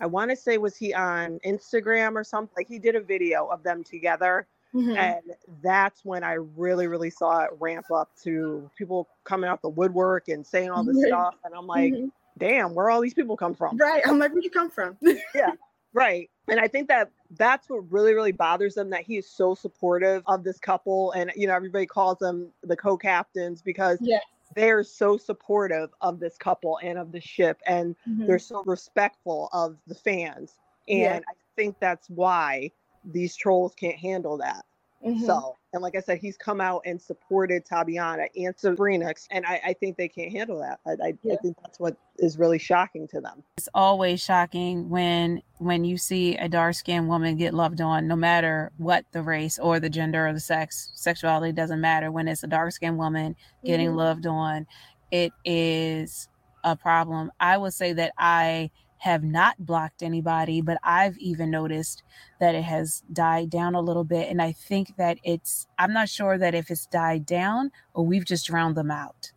I want to say was he on Instagram or something? Like he did a video of them together. Mhm. And that's when I really, really saw it ramp up to people coming out the woodwork and saying all this <laughs> stuff. And I'm like, Mhm. damn, where all these people come from? right. I'm like, where'd you come from? <laughs> Yeah. Right. And I think that that's what really, really bothers them that he is so supportive of this couple. And, you know, everybody calls them the co captains because Yeah. They're so supportive of this couple and of the ship. And Mhm. they're so respectful of the fans. And Yeah. I think that's why these trolls can't handle that. Mhm. So, and like I said, he's come out and supported Tabyana and Sabrina, and I, I think they can't handle that. I, I, Yeah. I think that's what is really shocking to them. it's always shocking when when you see a dark skinned woman get loved on no matter what the race or the gender or the sex sexuality doesn't matter when it's a dark skinned woman getting Mhm. loved on it is a problem i would say that i have not blocked anybody but i've even noticed that it has died down a little bit and i think that it's i'm not sure that if it's died down or we've just drowned them out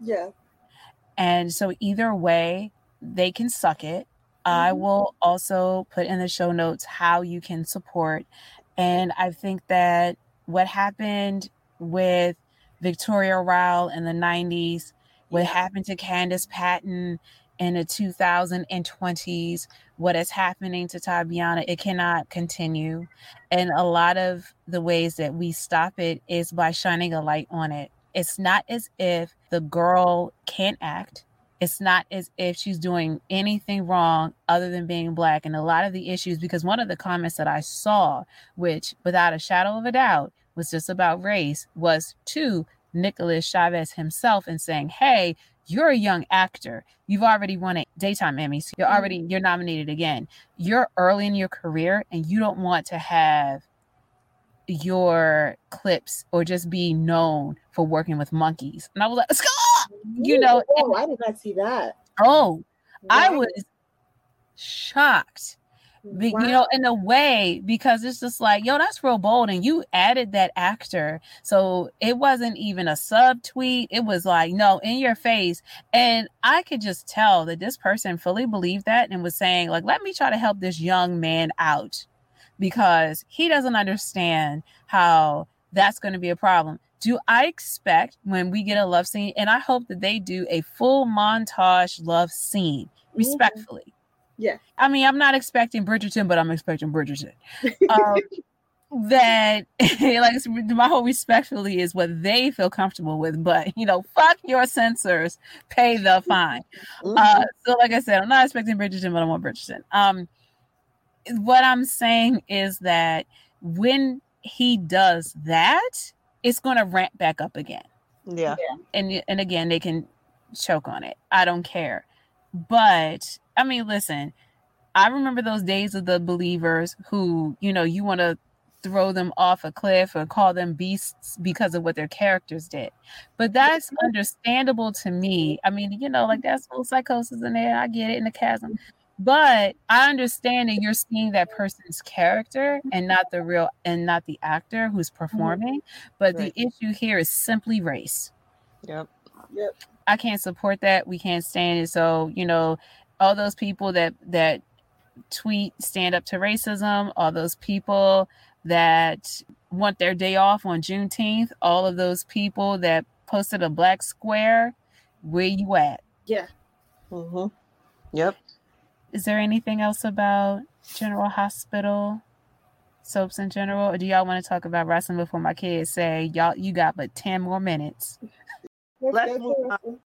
Yeah. and so either way, they can suck it. I Mhm. will also put in the show notes how you can support. And I think that what happened with Victoria Rowell in the 90s, what Yeah. happened to Candice Patton in the 2020s, what is happening to Tabyana, it cannot continue. And a lot of the ways that we stop it is by shining a light on it. It's not as if the girl can't act. It's not as if she's doing anything wrong other than being black. And a lot of the issues, because one of the comments that I saw, which without a shadow of a doubt was just about race, was to Nicholas Chavez himself and saying, Hey, you're a young actor. You've already won a daytime Emmys. You're Mhm. already you're nominated again. You're early in your career and you don't want to have your clips or just be known for working with monkeys. And I was like, "Scott!" You know, Oh, I did not see that. oh, I was shocked. Be- Wow. You know, in a way, because it's just like, yo, that's real bold. And you added that actor. So it wasn't even a sub tweet. It was like, no, in your face. And I could just tell that this person fully believed that and was saying, like, let me try to help this young man out because he doesn't understand how that's going to be a problem. Do I expect when we get a love scene, and I hope that they do a full montage love scene Mhm. respectfully? Yeah. I mean, I'm not expecting Bridgerton, but I'm expecting Bridgerton. Um, <laughs> that <laughs> like my whole respectfully is what they feel comfortable with, but you know, fuck your censors, pay the <laughs> fine. Mhm. Uh, so like I said, I'm not expecting Bridgerton, but I want Bridgerton. Um, what I'm saying is that when he does that, it's going to ramp back up again yeah. and and again they can choke on it i don't care but i mean listen i remember those days of the believers who you know you want to throw them off a cliff or call them beasts because of what their characters did. But that's understandable to me. I mean you know like that's little psychosis in there. I get it in the chasm. But i understand that you're seeing that person's character and not the real and not the actor who's mm-hmm. performing. But Right. the issue here is simply race. Yep. I can't support that. We can't stand it. So, you know, all those people that that tweet stand up to racism, all those people that want their day off on Juneteenth, all of those people that posted a black square, where you at? Yeah. Mm-hmm. Yep. Is there anything else about General Hospital? Soaps in general, or do y'all want to talk about wrestling before my kids say y'all you got but 10 more minutes? Let's move on.